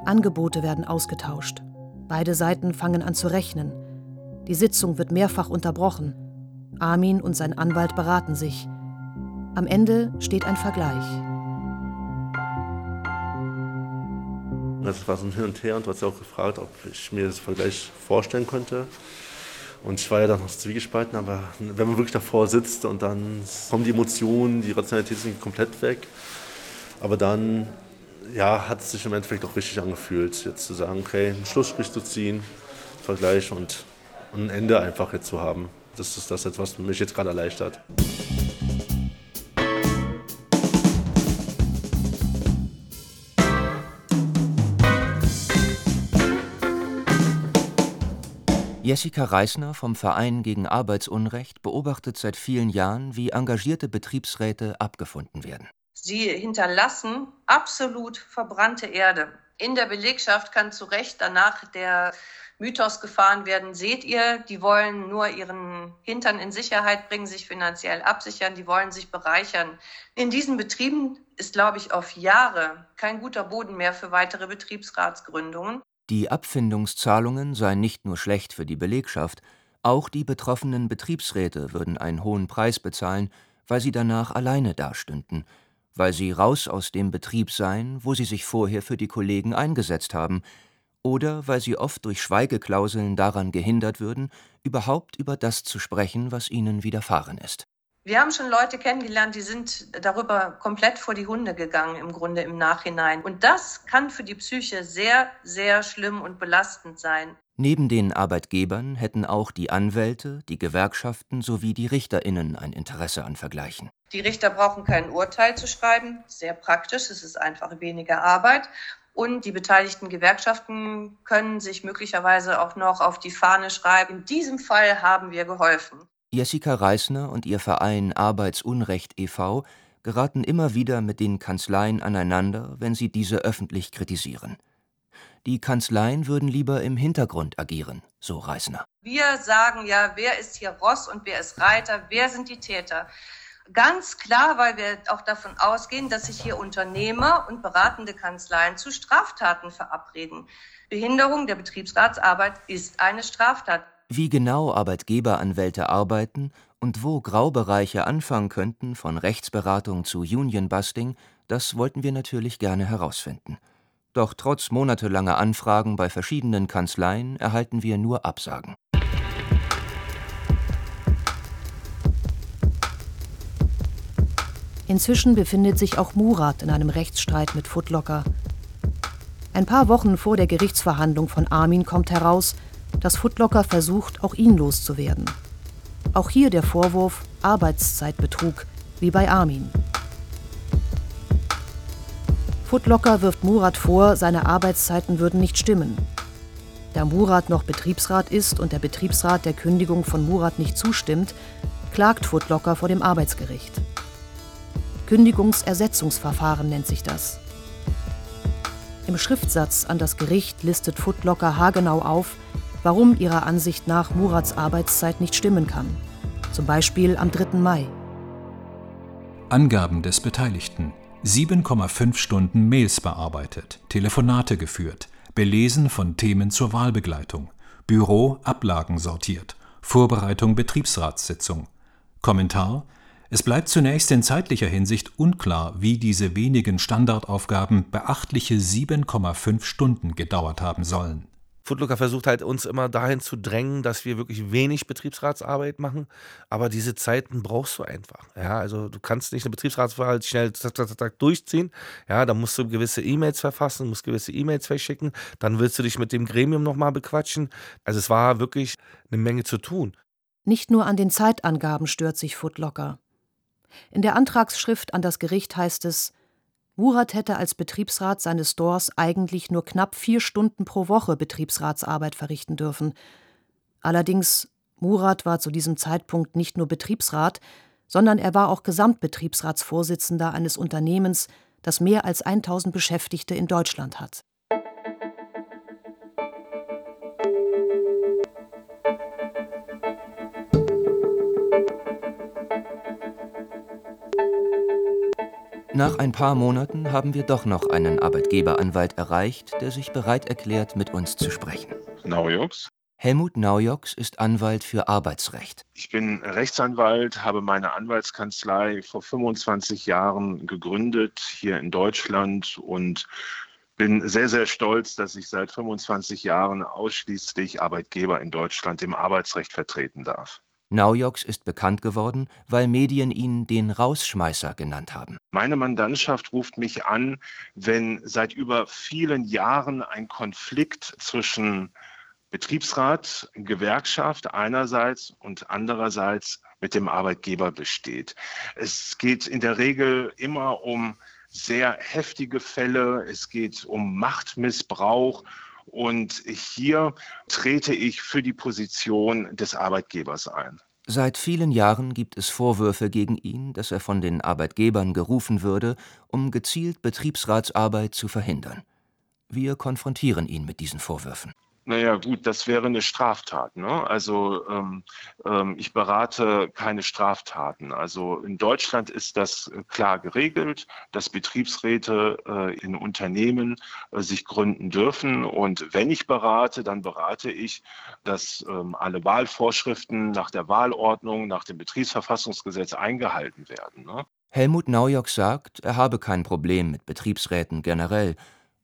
Angebote werden ausgetauscht. Beide Seiten fangen an zu rechnen. Die Sitzung wird mehrfach unterbrochen. Armin und sein Anwalt beraten sich. Am Ende steht ein Vergleich. Das war so ein Hin und Her und du hast ja auch gefragt, ob ich mir das Vergleich vorstellen könnte. Und ich war ja dann noch zwiegespalten, aber wenn man wirklich davor sitzt und dann kommen die Emotionen, die Rationalität sind komplett weg. Aber dann ja, hat es sich im Endeffekt auch richtig angefühlt, jetzt zu sagen, okay, einen Schlussstrich zu ziehen, Vergleich und, und ein Ende einfach jetzt zu haben. Das ist das, was mich jetzt gerade erleichtert. Jessica Reisner vom Verein gegen Arbeitsunrecht beobachtet seit vielen Jahren, wie engagierte Betriebsräte abgefunden werden. Sie hinterlassen absolut verbrannte Erde. In der Belegschaft kann zu Recht danach der Mythos gefahren werden, seht ihr, die wollen nur ihren Hintern in Sicherheit bringen, sich finanziell absichern, die wollen sich bereichern. In diesen Betrieben ist, glaube ich, auf Jahre kein guter Boden mehr für weitere Betriebsratsgründungen. Die Abfindungszahlungen seien nicht nur schlecht für die Belegschaft, auch die betroffenen Betriebsräte würden einen hohen Preis bezahlen, weil sie danach alleine dastünden, weil sie raus aus dem Betrieb seien, wo sie sich vorher für die Kollegen eingesetzt haben, oder weil sie oft durch Schweigeklauseln daran gehindert würden, überhaupt über das zu sprechen, was ihnen widerfahren ist. Wir haben schon Leute kennengelernt, die sind darüber komplett vor die Hunde gegangen, im Grunde im Nachhinein. Und das kann für die Psyche sehr, sehr schlimm und belastend sein. Neben den Arbeitgebern hätten auch die Anwälte, die Gewerkschaften sowie die Richterinnen ein Interesse an Vergleichen. Die Richter brauchen kein Urteil zu schreiben, sehr praktisch, es ist einfach weniger Arbeit. Und die beteiligten Gewerkschaften können sich möglicherweise auch noch auf die Fahne schreiben. In diesem Fall haben wir geholfen. Jessica Reisner und ihr Verein Arbeitsunrecht e.V. geraten immer wieder mit den Kanzleien aneinander, wenn sie diese öffentlich kritisieren. Die Kanzleien würden lieber im Hintergrund agieren, so Reisner. Wir sagen ja, wer ist hier Ross und wer ist Reiter, wer sind die Täter. Ganz klar, weil wir auch davon ausgehen, dass sich hier Unternehmer und beratende Kanzleien zu Straftaten verabreden. Behinderung der Betriebsratsarbeit ist eine Straftat. Wie genau Arbeitgeberanwälte arbeiten und wo Graubereiche anfangen könnten, von Rechtsberatung zu Unionbusting, das wollten wir natürlich gerne herausfinden. Doch trotz monatelanger Anfragen bei verschiedenen Kanzleien erhalten wir nur Absagen. Inzwischen befindet sich auch Murat in einem Rechtsstreit mit Footlocker. Ein paar Wochen vor der Gerichtsverhandlung von Armin kommt heraus, dass Footlocker versucht, auch ihn loszuwerden. Auch hier der Vorwurf Arbeitszeitbetrug, wie bei Armin. Footlocker wirft Murat vor, seine Arbeitszeiten würden nicht stimmen. Da Murat noch Betriebsrat ist und der Betriebsrat der Kündigung von Murat nicht zustimmt, klagt Footlocker vor dem Arbeitsgericht. Kündigungsersetzungsverfahren nennt sich das. Im Schriftsatz an das Gericht listet Footlocker haargenau auf, warum ihrer Ansicht nach Murats Arbeitszeit nicht stimmen kann. Zum Beispiel am 3. Mai. Angaben des Beteiligten. 7,5 Stunden Mails bearbeitet, Telefonate geführt, belesen von Themen zur Wahlbegleitung, Büro Ablagen sortiert, Vorbereitung Betriebsratssitzung. Kommentar es bleibt zunächst in zeitlicher Hinsicht unklar, wie diese wenigen Standardaufgaben beachtliche 7,5 Stunden gedauert haben sollen. Footlooker versucht halt uns immer dahin zu drängen, dass wir wirklich wenig Betriebsratsarbeit machen, aber diese Zeiten brauchst du einfach. Ja, also du kannst nicht eine Betriebsratswahl schnell tak, tak, tak, durchziehen. Ja, da musst du gewisse E-Mails verfassen, musst gewisse E-Mails verschicken, dann willst du dich mit dem Gremium nochmal bequatschen. Also es war wirklich eine Menge zu tun. Nicht nur an den Zeitangaben stört sich Footlocker. In der Antragsschrift an das Gericht heißt es, Murat hätte als Betriebsrat seines Stores eigentlich nur knapp vier Stunden pro Woche Betriebsratsarbeit verrichten dürfen. Allerdings, Murat war zu diesem Zeitpunkt nicht nur Betriebsrat, sondern er war auch Gesamtbetriebsratsvorsitzender eines Unternehmens, das mehr als 1000 Beschäftigte in Deutschland hat. Nach ein paar Monaten haben wir doch noch einen Arbeitgeberanwalt erreicht, der sich bereit erklärt, mit uns zu sprechen. Naujoks. Helmut Naujoks ist Anwalt für Arbeitsrecht. Ich bin Rechtsanwalt, habe meine Anwaltskanzlei vor 25 Jahren gegründet hier in Deutschland und bin sehr, sehr stolz, dass ich seit 25 Jahren ausschließlich Arbeitgeber in Deutschland im Arbeitsrecht vertreten darf. Naujoks ist bekannt geworden, weil Medien ihn den Rausschmeißer genannt haben. Meine Mandantschaft ruft mich an, wenn seit über vielen Jahren ein Konflikt zwischen Betriebsrat, Gewerkschaft einerseits und andererseits mit dem Arbeitgeber besteht. Es geht in der Regel immer um sehr heftige Fälle, es geht um Machtmissbrauch und hier trete ich für die Position des Arbeitgebers ein. Seit vielen Jahren gibt es Vorwürfe gegen ihn, dass er von den Arbeitgebern gerufen würde, um gezielt Betriebsratsarbeit zu verhindern. Wir konfrontieren ihn mit diesen Vorwürfen. Naja, gut, das wäre eine Straftat. Ne? Also ähm, ähm, ich berate keine Straftaten. Also in Deutschland ist das äh, klar geregelt, dass Betriebsräte äh, in Unternehmen äh, sich gründen dürfen. Und wenn ich berate, dann berate ich, dass ähm, alle Wahlvorschriften nach der Wahlordnung, nach dem Betriebsverfassungsgesetz eingehalten werden. Ne? Helmut Naujock sagt, er habe kein Problem mit Betriebsräten generell,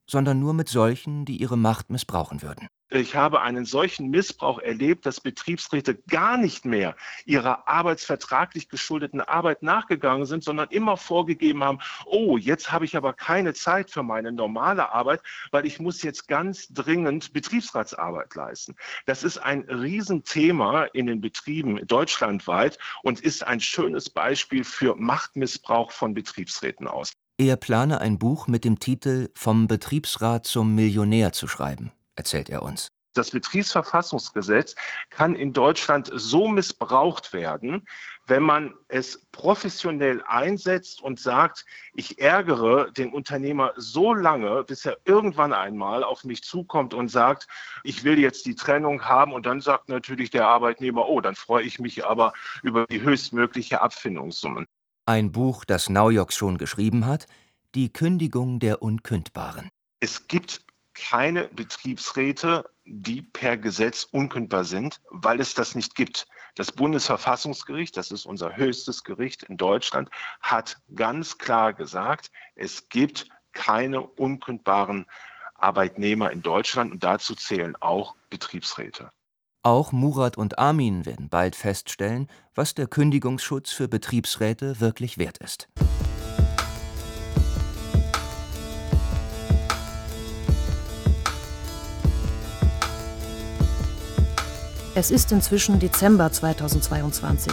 sondern nur mit solchen, die ihre Macht missbrauchen würden. Ich habe einen solchen Missbrauch erlebt, dass Betriebsräte gar nicht mehr ihrer arbeitsvertraglich geschuldeten Arbeit nachgegangen sind, sondern immer vorgegeben haben, oh, jetzt habe ich aber keine Zeit für meine normale Arbeit, weil ich muss jetzt ganz dringend Betriebsratsarbeit leisten. Das ist ein Riesenthema in den Betrieben deutschlandweit und ist ein schönes Beispiel für Machtmissbrauch von Betriebsräten aus. Er plane ein Buch mit dem Titel Vom Betriebsrat zum Millionär zu schreiben erzählt er uns. Das Betriebsverfassungsgesetz kann in Deutschland so missbraucht werden, wenn man es professionell einsetzt und sagt, ich ärgere den Unternehmer so lange, bis er irgendwann einmal auf mich zukommt und sagt, ich will jetzt die Trennung haben. Und dann sagt natürlich der Arbeitnehmer, oh, dann freue ich mich aber über die höchstmögliche Abfindungssumme. Ein Buch, das Naujock schon geschrieben hat, Die Kündigung der Unkündbaren. Es gibt keine Betriebsräte, die per Gesetz unkündbar sind, weil es das nicht gibt. Das Bundesverfassungsgericht, das ist unser höchstes Gericht in Deutschland, hat ganz klar gesagt, es gibt keine unkündbaren Arbeitnehmer in Deutschland und dazu zählen auch Betriebsräte. Auch Murat und Armin werden bald feststellen, was der Kündigungsschutz für Betriebsräte wirklich wert ist. Es ist inzwischen Dezember 2022.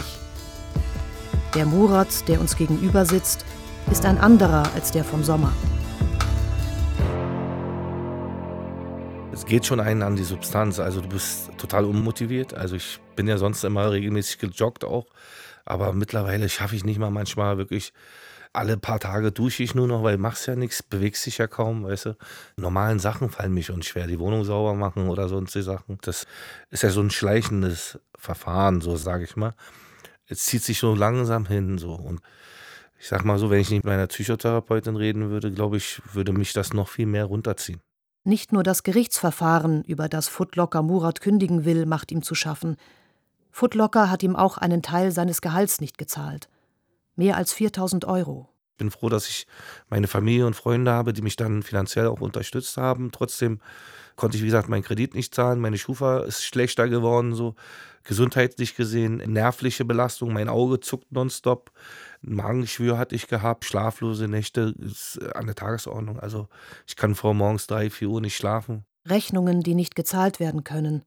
Der Murat, der uns gegenüber sitzt, ist ein anderer als der vom Sommer. Es geht schon einen an die Substanz. Also du bist total unmotiviert. Also ich bin ja sonst immer regelmäßig gejoggt auch. Aber mittlerweile schaffe ich nicht mal manchmal wirklich alle paar Tage dusche ich nur noch, weil machst ja nichts, bewegst dich ja kaum, weißt du. Normalen Sachen fallen mich schon schwer, die Wohnung sauber machen oder sonstige Sachen. Das ist ja so ein schleichendes Verfahren, so sage ich mal. Es zieht sich so langsam hin, so. Und ich sag mal so, wenn ich nicht mit meiner Psychotherapeutin reden würde, glaube ich, würde mich das noch viel mehr runterziehen. Nicht nur das Gerichtsverfahren, über das Footlocker Murat kündigen will, macht ihm zu schaffen. Footlocker hat ihm auch einen Teil seines Gehalts nicht gezahlt. Mehr als 4000 Euro. Ich bin froh, dass ich meine Familie und Freunde habe, die mich dann finanziell auch unterstützt haben. Trotzdem konnte ich, wie gesagt, meinen Kredit nicht zahlen. Meine Schufa ist schlechter geworden, so gesundheitlich gesehen. Nervliche Belastung, mein Auge zuckt nonstop. Magengeschwür hatte ich gehabt, schlaflose Nächte ist an der Tagesordnung. Also ich kann vor morgens drei, vier Uhr nicht schlafen. Rechnungen, die nicht gezahlt werden können.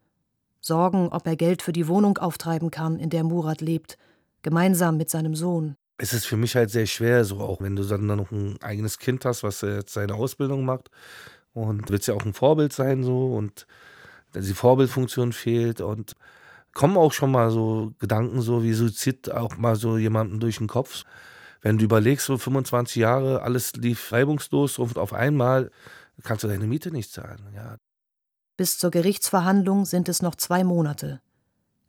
Sorgen, ob er Geld für die Wohnung auftreiben kann, in der Murat lebt, gemeinsam mit seinem Sohn es ist für mich halt sehr schwer, so auch wenn du dann noch ein eigenes Kind hast, was jetzt seine Ausbildung macht und willst ja auch ein Vorbild sein so und die Vorbildfunktion fehlt und kommen auch schon mal so Gedanken so wie Suizid auch mal so jemandem durch den Kopf. Wenn du überlegst, so 25 Jahre, alles lief reibungslos und auf einmal kannst du deine Miete nicht zahlen. Ja. Bis zur Gerichtsverhandlung sind es noch zwei Monate.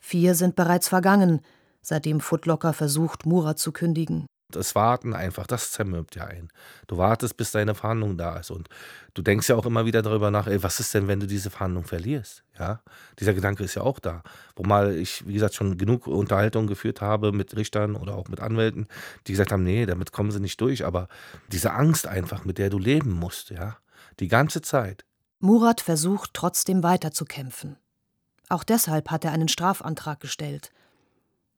Vier sind bereits vergangen, seitdem Footlocker versucht, Murat zu kündigen. Das Warten einfach, das zermürbt ja ein. Du wartest, bis deine Verhandlung da ist. Und du denkst ja auch immer wieder darüber nach, ey, was ist denn, wenn du diese Verhandlung verlierst? Ja, dieser Gedanke ist ja auch da. Wo mal ich, wie gesagt, schon genug Unterhaltungen geführt habe mit Richtern oder auch mit Anwälten, die gesagt haben, nee, damit kommen sie nicht durch. Aber diese Angst einfach, mit der du leben musst, ja, die ganze Zeit. Murat versucht trotzdem weiterzukämpfen. Auch deshalb hat er einen Strafantrag gestellt.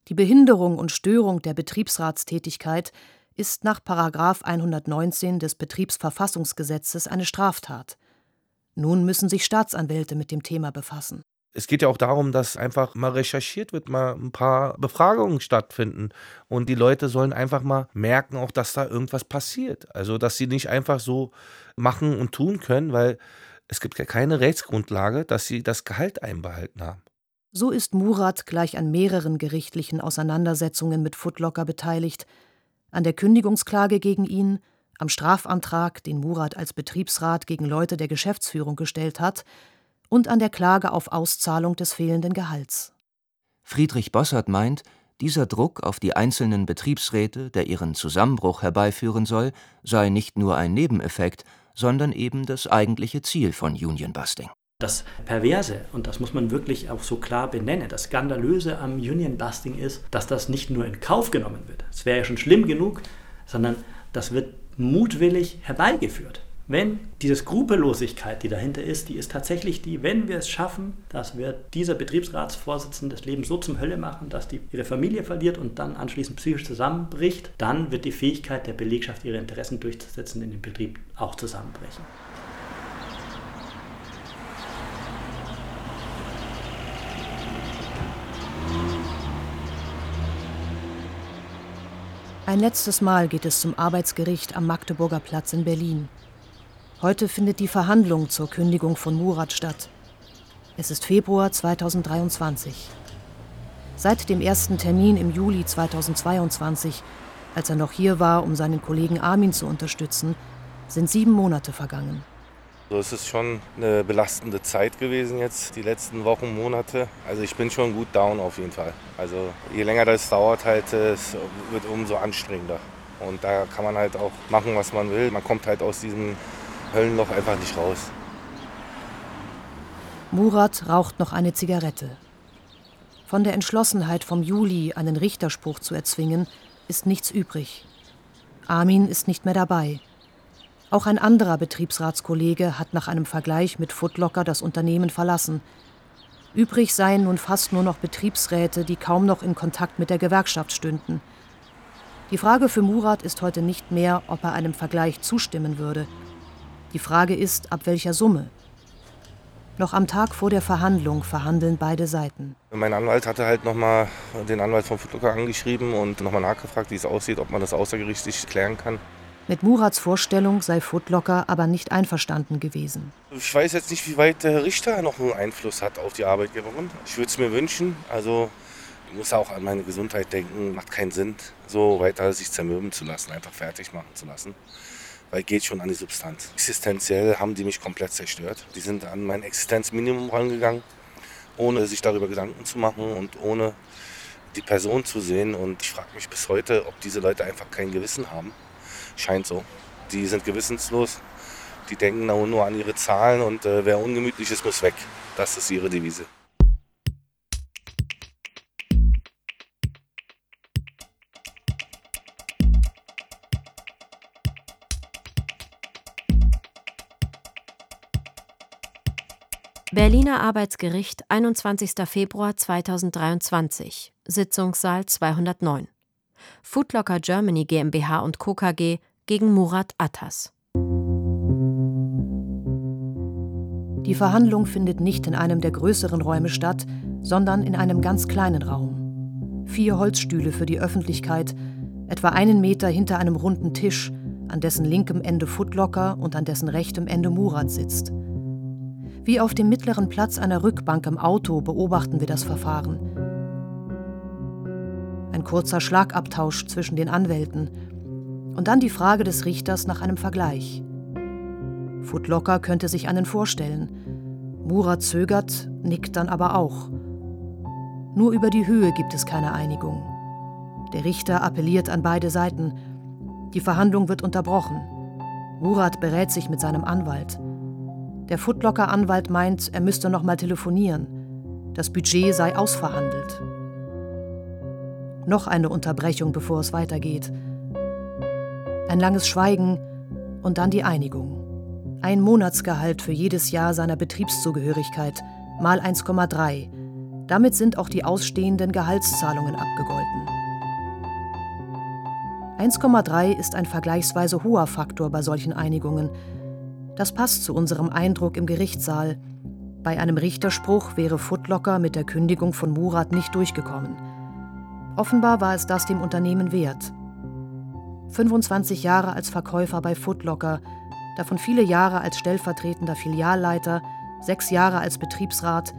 Die Behinderung und Störung der Betriebsratstätigkeit ist nach 119 des Betriebsverfassungsgesetzes eine Straftat. Nun müssen sich Staatsanwälte mit dem Thema befassen. Es geht ja auch darum, dass einfach mal recherchiert wird, mal ein paar Befragungen stattfinden. Und die Leute sollen einfach mal merken, auch dass da irgendwas passiert. Also, dass sie nicht einfach so machen und tun können, weil es gibt ja keine Rechtsgrundlage, dass sie das Gehalt einbehalten haben. So ist Murat gleich an mehreren gerichtlichen Auseinandersetzungen mit Footlocker beteiligt, an der Kündigungsklage gegen ihn am Strafantrag, den Murat als Betriebsrat gegen Leute der Geschäftsführung gestellt hat, und an der Klage auf Auszahlung des fehlenden Gehalts. Friedrich Bossert meint, dieser Druck auf die einzelnen Betriebsräte, der ihren Zusammenbruch herbeiführen soll, sei nicht nur ein Nebeneffekt, sondern eben das eigentliche Ziel von Unionbusting. Das Perverse, und das muss man wirklich auch so klar benennen, das Skandalöse am Unionbusting ist, dass das nicht nur in Kauf genommen wird. Es wäre ja schon schlimm genug, sondern das wird mutwillig herbeigeführt. Wenn diese Skrupellosigkeit, die dahinter ist, die ist tatsächlich die, wenn wir es schaffen, dass wir dieser Betriebsratsvorsitzende das Leben so zum Hölle machen, dass die ihre Familie verliert und dann anschließend psychisch zusammenbricht, dann wird die Fähigkeit der Belegschaft, ihre Interessen durchzusetzen in dem Betrieb auch zusammenbrechen. Ein letztes Mal geht es zum Arbeitsgericht am Magdeburger Platz in Berlin. Heute findet die Verhandlung zur Kündigung von Murat statt. Es ist Februar 2023. Seit dem ersten Termin im Juli 2022, als er noch hier war, um seinen Kollegen Armin zu unterstützen, sind sieben Monate vergangen. So, es ist schon eine belastende Zeit gewesen jetzt, die letzten Wochen, Monate. Also ich bin schon gut down auf jeden Fall. Also je länger das dauert, halt, es wird umso anstrengender. Und da kann man halt auch machen, was man will. Man kommt halt aus diesem Höllenloch einfach nicht raus. Murat raucht noch eine Zigarette. Von der Entschlossenheit vom Juli, einen Richterspruch zu erzwingen, ist nichts übrig. Armin ist nicht mehr dabei. Auch ein anderer Betriebsratskollege hat nach einem Vergleich mit Footlocker das Unternehmen verlassen. Übrig seien nun fast nur noch Betriebsräte, die kaum noch in Kontakt mit der Gewerkschaft stünden. Die Frage für Murat ist heute nicht mehr, ob er einem Vergleich zustimmen würde. Die Frage ist, ab welcher Summe. Noch am Tag vor der Verhandlung verhandeln beide Seiten. Mein Anwalt hatte halt nochmal den Anwalt von Footlocker angeschrieben und nochmal nachgefragt, wie es aussieht, ob man das außergerichtlich klären kann. Mit Murats Vorstellung sei Footlocker aber nicht einverstanden gewesen. Ich weiß jetzt nicht, wie weit der Richter noch einen Einfluss hat auf die Arbeitgeberin. Ich würde es mir wünschen. Also ich muss auch an meine Gesundheit denken. Macht keinen Sinn, so weiter sich zermürben zu lassen, einfach fertig machen zu lassen. Weil geht schon an die Substanz. Existenziell haben die mich komplett zerstört. Die sind an mein Existenzminimum rangegangen, ohne sich darüber Gedanken zu machen und ohne die Person zu sehen. Und ich frage mich bis heute, ob diese Leute einfach kein Gewissen haben Scheint so. Die sind gewissenslos. Die denken nur an ihre Zahlen und äh, wer ungemütlich ist, muss weg. Das ist ihre Devise. Berliner Arbeitsgericht, 21. Februar 2023, Sitzungssaal 209. Foodlocker Germany GmbH und Co. KG gegen Murat Attas. Die Verhandlung findet nicht in einem der größeren Räume statt, sondern in einem ganz kleinen Raum. Vier Holzstühle für die Öffentlichkeit, etwa einen Meter hinter einem runden Tisch, an dessen linkem Ende Footlocker und an dessen rechtem Ende Murat sitzt. Wie auf dem mittleren Platz einer Rückbank im Auto beobachten wir das Verfahren. Ein kurzer Schlagabtausch zwischen den Anwälten. Und dann die Frage des Richters nach einem Vergleich. Footlocker könnte sich einen vorstellen. Murat zögert, nickt dann aber auch. Nur über die Höhe gibt es keine Einigung. Der Richter appelliert an beide Seiten. Die Verhandlung wird unterbrochen. Murat berät sich mit seinem Anwalt. Der Footlocker-Anwalt meint, er müsste noch mal telefonieren. Das Budget sei ausverhandelt. Noch eine Unterbrechung, bevor es weitergeht. Ein langes Schweigen und dann die Einigung. Ein Monatsgehalt für jedes Jahr seiner Betriebszugehörigkeit mal 1,3. Damit sind auch die ausstehenden Gehaltszahlungen abgegolten. 1,3 ist ein vergleichsweise hoher Faktor bei solchen Einigungen. Das passt zu unserem Eindruck im Gerichtssaal. Bei einem Richterspruch wäre Footlocker mit der Kündigung von Murat nicht durchgekommen. Offenbar war es das dem Unternehmen wert. 25 Jahre als Verkäufer bei Footlocker, davon viele Jahre als stellvertretender Filialleiter, sechs Jahre als Betriebsrat.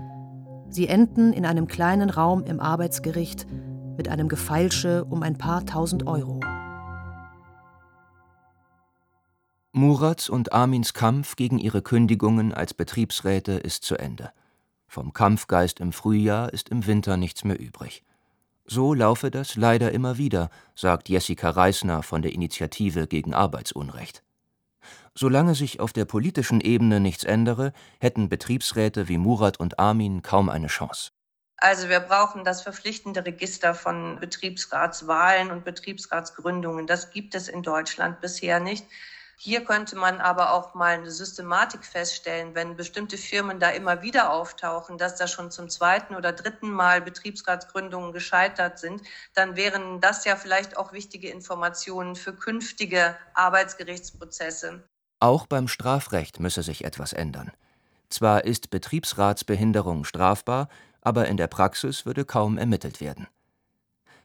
Sie enden in einem kleinen Raum im Arbeitsgericht mit einem Gefeilsche um ein paar tausend Euro. Murats und Armins Kampf gegen ihre Kündigungen als Betriebsräte ist zu Ende. Vom Kampfgeist im Frühjahr ist im Winter nichts mehr übrig. So laufe das leider immer wieder, sagt Jessica Reisner von der Initiative gegen Arbeitsunrecht. Solange sich auf der politischen Ebene nichts ändere, hätten Betriebsräte wie Murat und Armin kaum eine Chance. Also wir brauchen das verpflichtende Register von Betriebsratswahlen und Betriebsratsgründungen. Das gibt es in Deutschland bisher nicht. Hier könnte man aber auch mal eine Systematik feststellen, wenn bestimmte Firmen da immer wieder auftauchen, dass da schon zum zweiten oder dritten Mal Betriebsratsgründungen gescheitert sind, dann wären das ja vielleicht auch wichtige Informationen für künftige Arbeitsgerichtsprozesse. Auch beim Strafrecht müsse sich etwas ändern. Zwar ist Betriebsratsbehinderung strafbar, aber in der Praxis würde kaum ermittelt werden.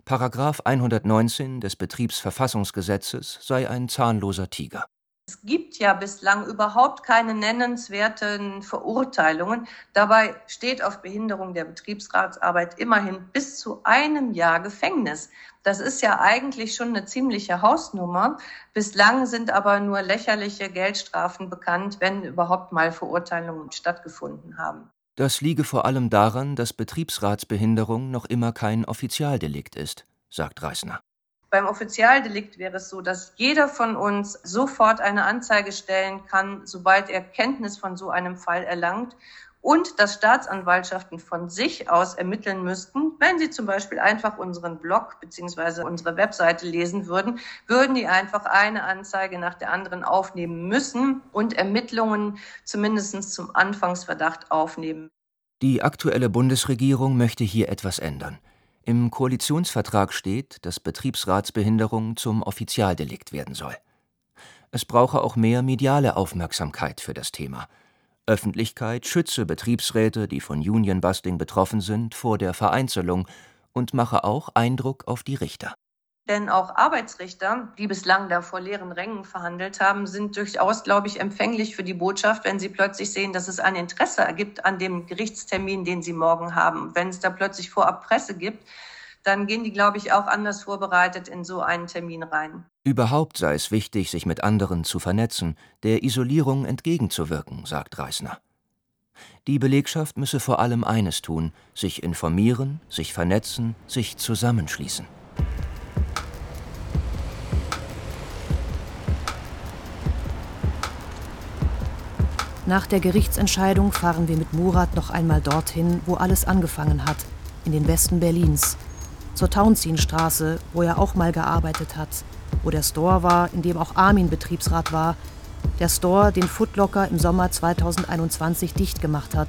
Paragraph 119 des Betriebsverfassungsgesetzes sei ein zahnloser Tiger. Es gibt ja bislang überhaupt keine nennenswerten Verurteilungen. Dabei steht auf Behinderung der Betriebsratsarbeit immerhin bis zu einem Jahr Gefängnis. Das ist ja eigentlich schon eine ziemliche Hausnummer. Bislang sind aber nur lächerliche Geldstrafen bekannt, wenn überhaupt mal Verurteilungen stattgefunden haben. Das liege vor allem daran, dass Betriebsratsbehinderung noch immer kein Offizialdelikt ist, sagt Reisner. Beim Offizialdelikt wäre es so, dass jeder von uns sofort eine Anzeige stellen kann, sobald er Kenntnis von so einem Fall erlangt und dass Staatsanwaltschaften von sich aus ermitteln müssten, wenn sie zum Beispiel einfach unseren Blog bzw. unsere Webseite lesen würden, würden die einfach eine Anzeige nach der anderen aufnehmen müssen und Ermittlungen zumindest zum Anfangsverdacht aufnehmen. Die aktuelle Bundesregierung möchte hier etwas ändern. Im Koalitionsvertrag steht, dass Betriebsratsbehinderung zum Offizialdelikt werden soll. Es brauche auch mehr mediale Aufmerksamkeit für das Thema. Öffentlichkeit schütze Betriebsräte, die von Unionbusting betroffen sind, vor der Vereinzelung und mache auch Eindruck auf die Richter. Denn auch Arbeitsrichter, die bislang da vor leeren Rängen verhandelt haben, sind durchaus, glaube ich, empfänglich für die Botschaft, wenn sie plötzlich sehen, dass es ein Interesse ergibt an dem Gerichtstermin, den sie morgen haben. Wenn es da plötzlich vorab Presse gibt, dann gehen die, glaube ich, auch anders vorbereitet in so einen Termin rein. Überhaupt sei es wichtig, sich mit anderen zu vernetzen, der Isolierung entgegenzuwirken, sagt Reisner. Die Belegschaft müsse vor allem eines tun, sich informieren, sich vernetzen, sich zusammenschließen. Nach der Gerichtsentscheidung fahren wir mit Murat noch einmal dorthin, wo alles angefangen hat, in den Westen Berlins, zur Tauentzienstraße, wo er auch mal gearbeitet hat, wo der Store war, in dem auch Armin Betriebsrat war, der Store, den Footlocker im Sommer 2021 dicht gemacht hat,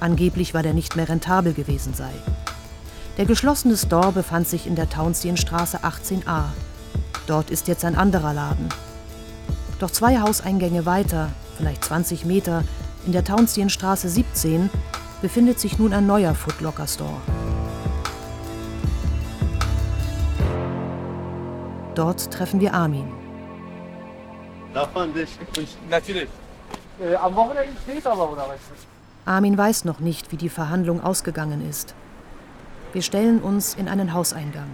angeblich weil er nicht mehr rentabel gewesen sei. Der geschlossene Store befand sich in der Tauentzienstraße 18a. Dort ist jetzt ein anderer Laden. Doch zwei Hauseingänge weiter, vielleicht 20 Meter, in der Tauentzienstraße 17, befindet sich nun ein neuer Footlocker Store. Dort treffen wir Armin. Darf man dich? Natürlich. Äh, am Wochenende steht aber, oder was? Armin weiß noch nicht, wie die Verhandlung ausgegangen ist. Wir stellen uns in einen Hauseingang.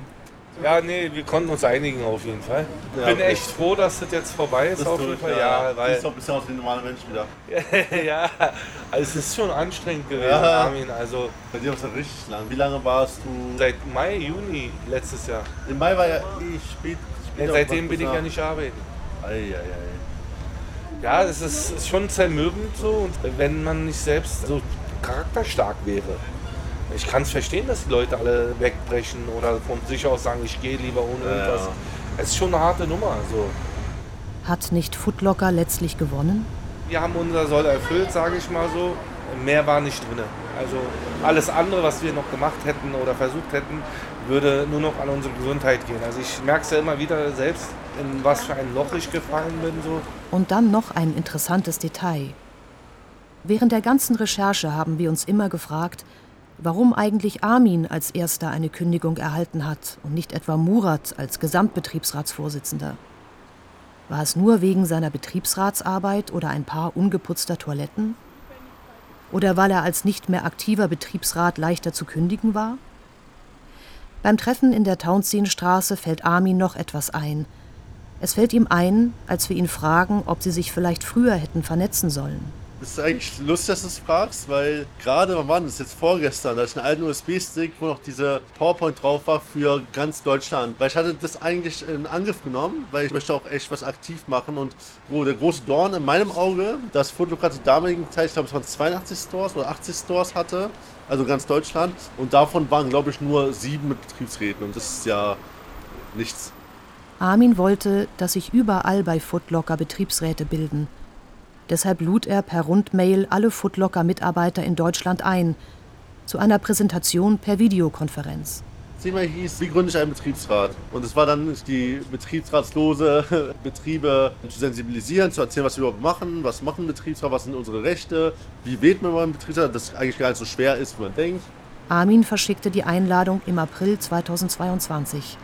Ja, nee, wir konnten uns einigen auf jeden Fall. Ich Ja, bin okay. echt froh, dass das jetzt vorbei ist Das auf ist jeden Fall. ja. Ja, weil Siehst doch ein bisschen aus wie ein normaler Mensch wieder. ja, also es ist schon anstrengend gewesen, Ja. Armin. Also Bei dir war es ja richtig lang. Wie lange warst du? seit Mai, Juni letztes Jahr. Im Mai war ja eh spät. Ja, später seitdem bin ich ja nicht arbeiten. Ei, ei, ei. Ja, es ist, ist schon zermürbend so, und wenn man nicht selbst so charakterstark wäre. Ich kann es verstehen, dass die Leute alle wegbrechen oder von sich aus sagen, ich gehe lieber ohne Ja, irgendwas. ja. Es ist schon eine harte Nummer. So. Hat nicht Footlocker letztlich gewonnen? Wir haben unser Soll erfüllt, sage ich mal so. Mehr war nicht drin. Also alles andere, was wir noch gemacht hätten oder versucht hätten, würde nur noch an unsere Gesundheit gehen. Also ich merke es ja immer wieder selbst, in was für ein Loch ich gefallen bin. So. Und dann noch ein interessantes Detail. Während der ganzen Recherche haben wir uns immer gefragt, warum eigentlich Armin als erster eine Kündigung erhalten hat und nicht etwa Murat als Gesamtbetriebsratsvorsitzender. War es nur wegen seiner Betriebsratsarbeit oder ein paar ungeputzter Toiletten? Oder weil er als nicht mehr aktiver Betriebsrat leichter zu kündigen war? Beim Treffen in der Tauentzienstraße fällt Armin noch etwas ein. Es fällt ihm ein, als wir ihn fragen, ob sie sich vielleicht früher hätten vernetzen sollen. Es ist eigentlich lustig, dass du es fragst, weil gerade, wann war das jetzt vorgestern, da ist ein alten USB-Stick, wo noch dieser PowerPoint drauf war für ganz Deutschland. Weil ich hatte das eigentlich in Angriff genommen, weil ich möchte auch echt was aktiv machen und wo der große Dorn in meinem Auge, das Fotolog zur damaligen Zeit, ich glaube es waren 82 Stores oder 80 Stores hatte, also ganz Deutschland und davon waren glaube ich nur sieben mit Betriebsräten und das ist ja nichts. Armin wollte, dass sich überall bei Footlocker Betriebsräte bilden. Deshalb lud er per Rundmail alle Footlocker-Mitarbeiter in Deutschland ein zu einer Präsentation per Videokonferenz. Thema hieß, wie gründe ich einen Betriebsrat? Und es war dann die betriebsratslose Betriebe zu sensibilisieren, zu erzählen, was wir überhaupt machen, was machen ein Betriebsrat, was sind unsere Rechte, wie wählt man beim Betriebsrat, das eigentlich gar nicht so schwer ist, wie man denkt. Armin verschickte die Einladung im April 2022.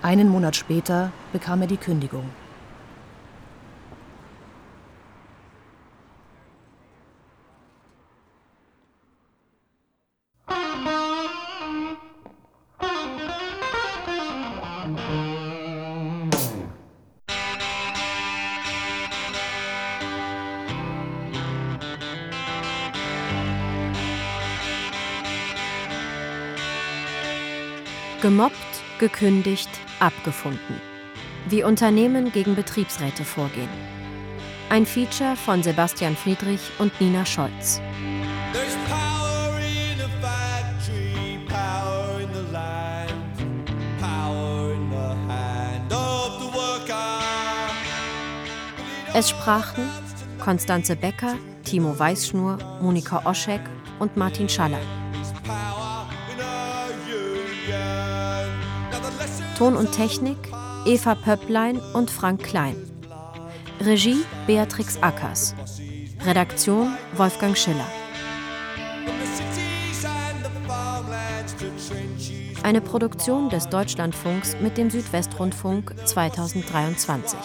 Einen Monat später bekam er die Kündigung. Gemobbt, gekündigt, abgefunden. Wie Unternehmen gegen Betriebsräte vorgehen. Ein Feature von Sebastian Friedrich und Nina Scholz. Es sprachen Konstanze Becker, Timo Weißschnur, Monika Oschek und Martin Schaller. Ton und Technik Eva Pöpplein und Frank Klein. Regie Beatrix Ackers. Redaktion Wolfgang Schiller. Eine Produktion des Deutschlandfunks mit dem Südwestrundfunk 2023.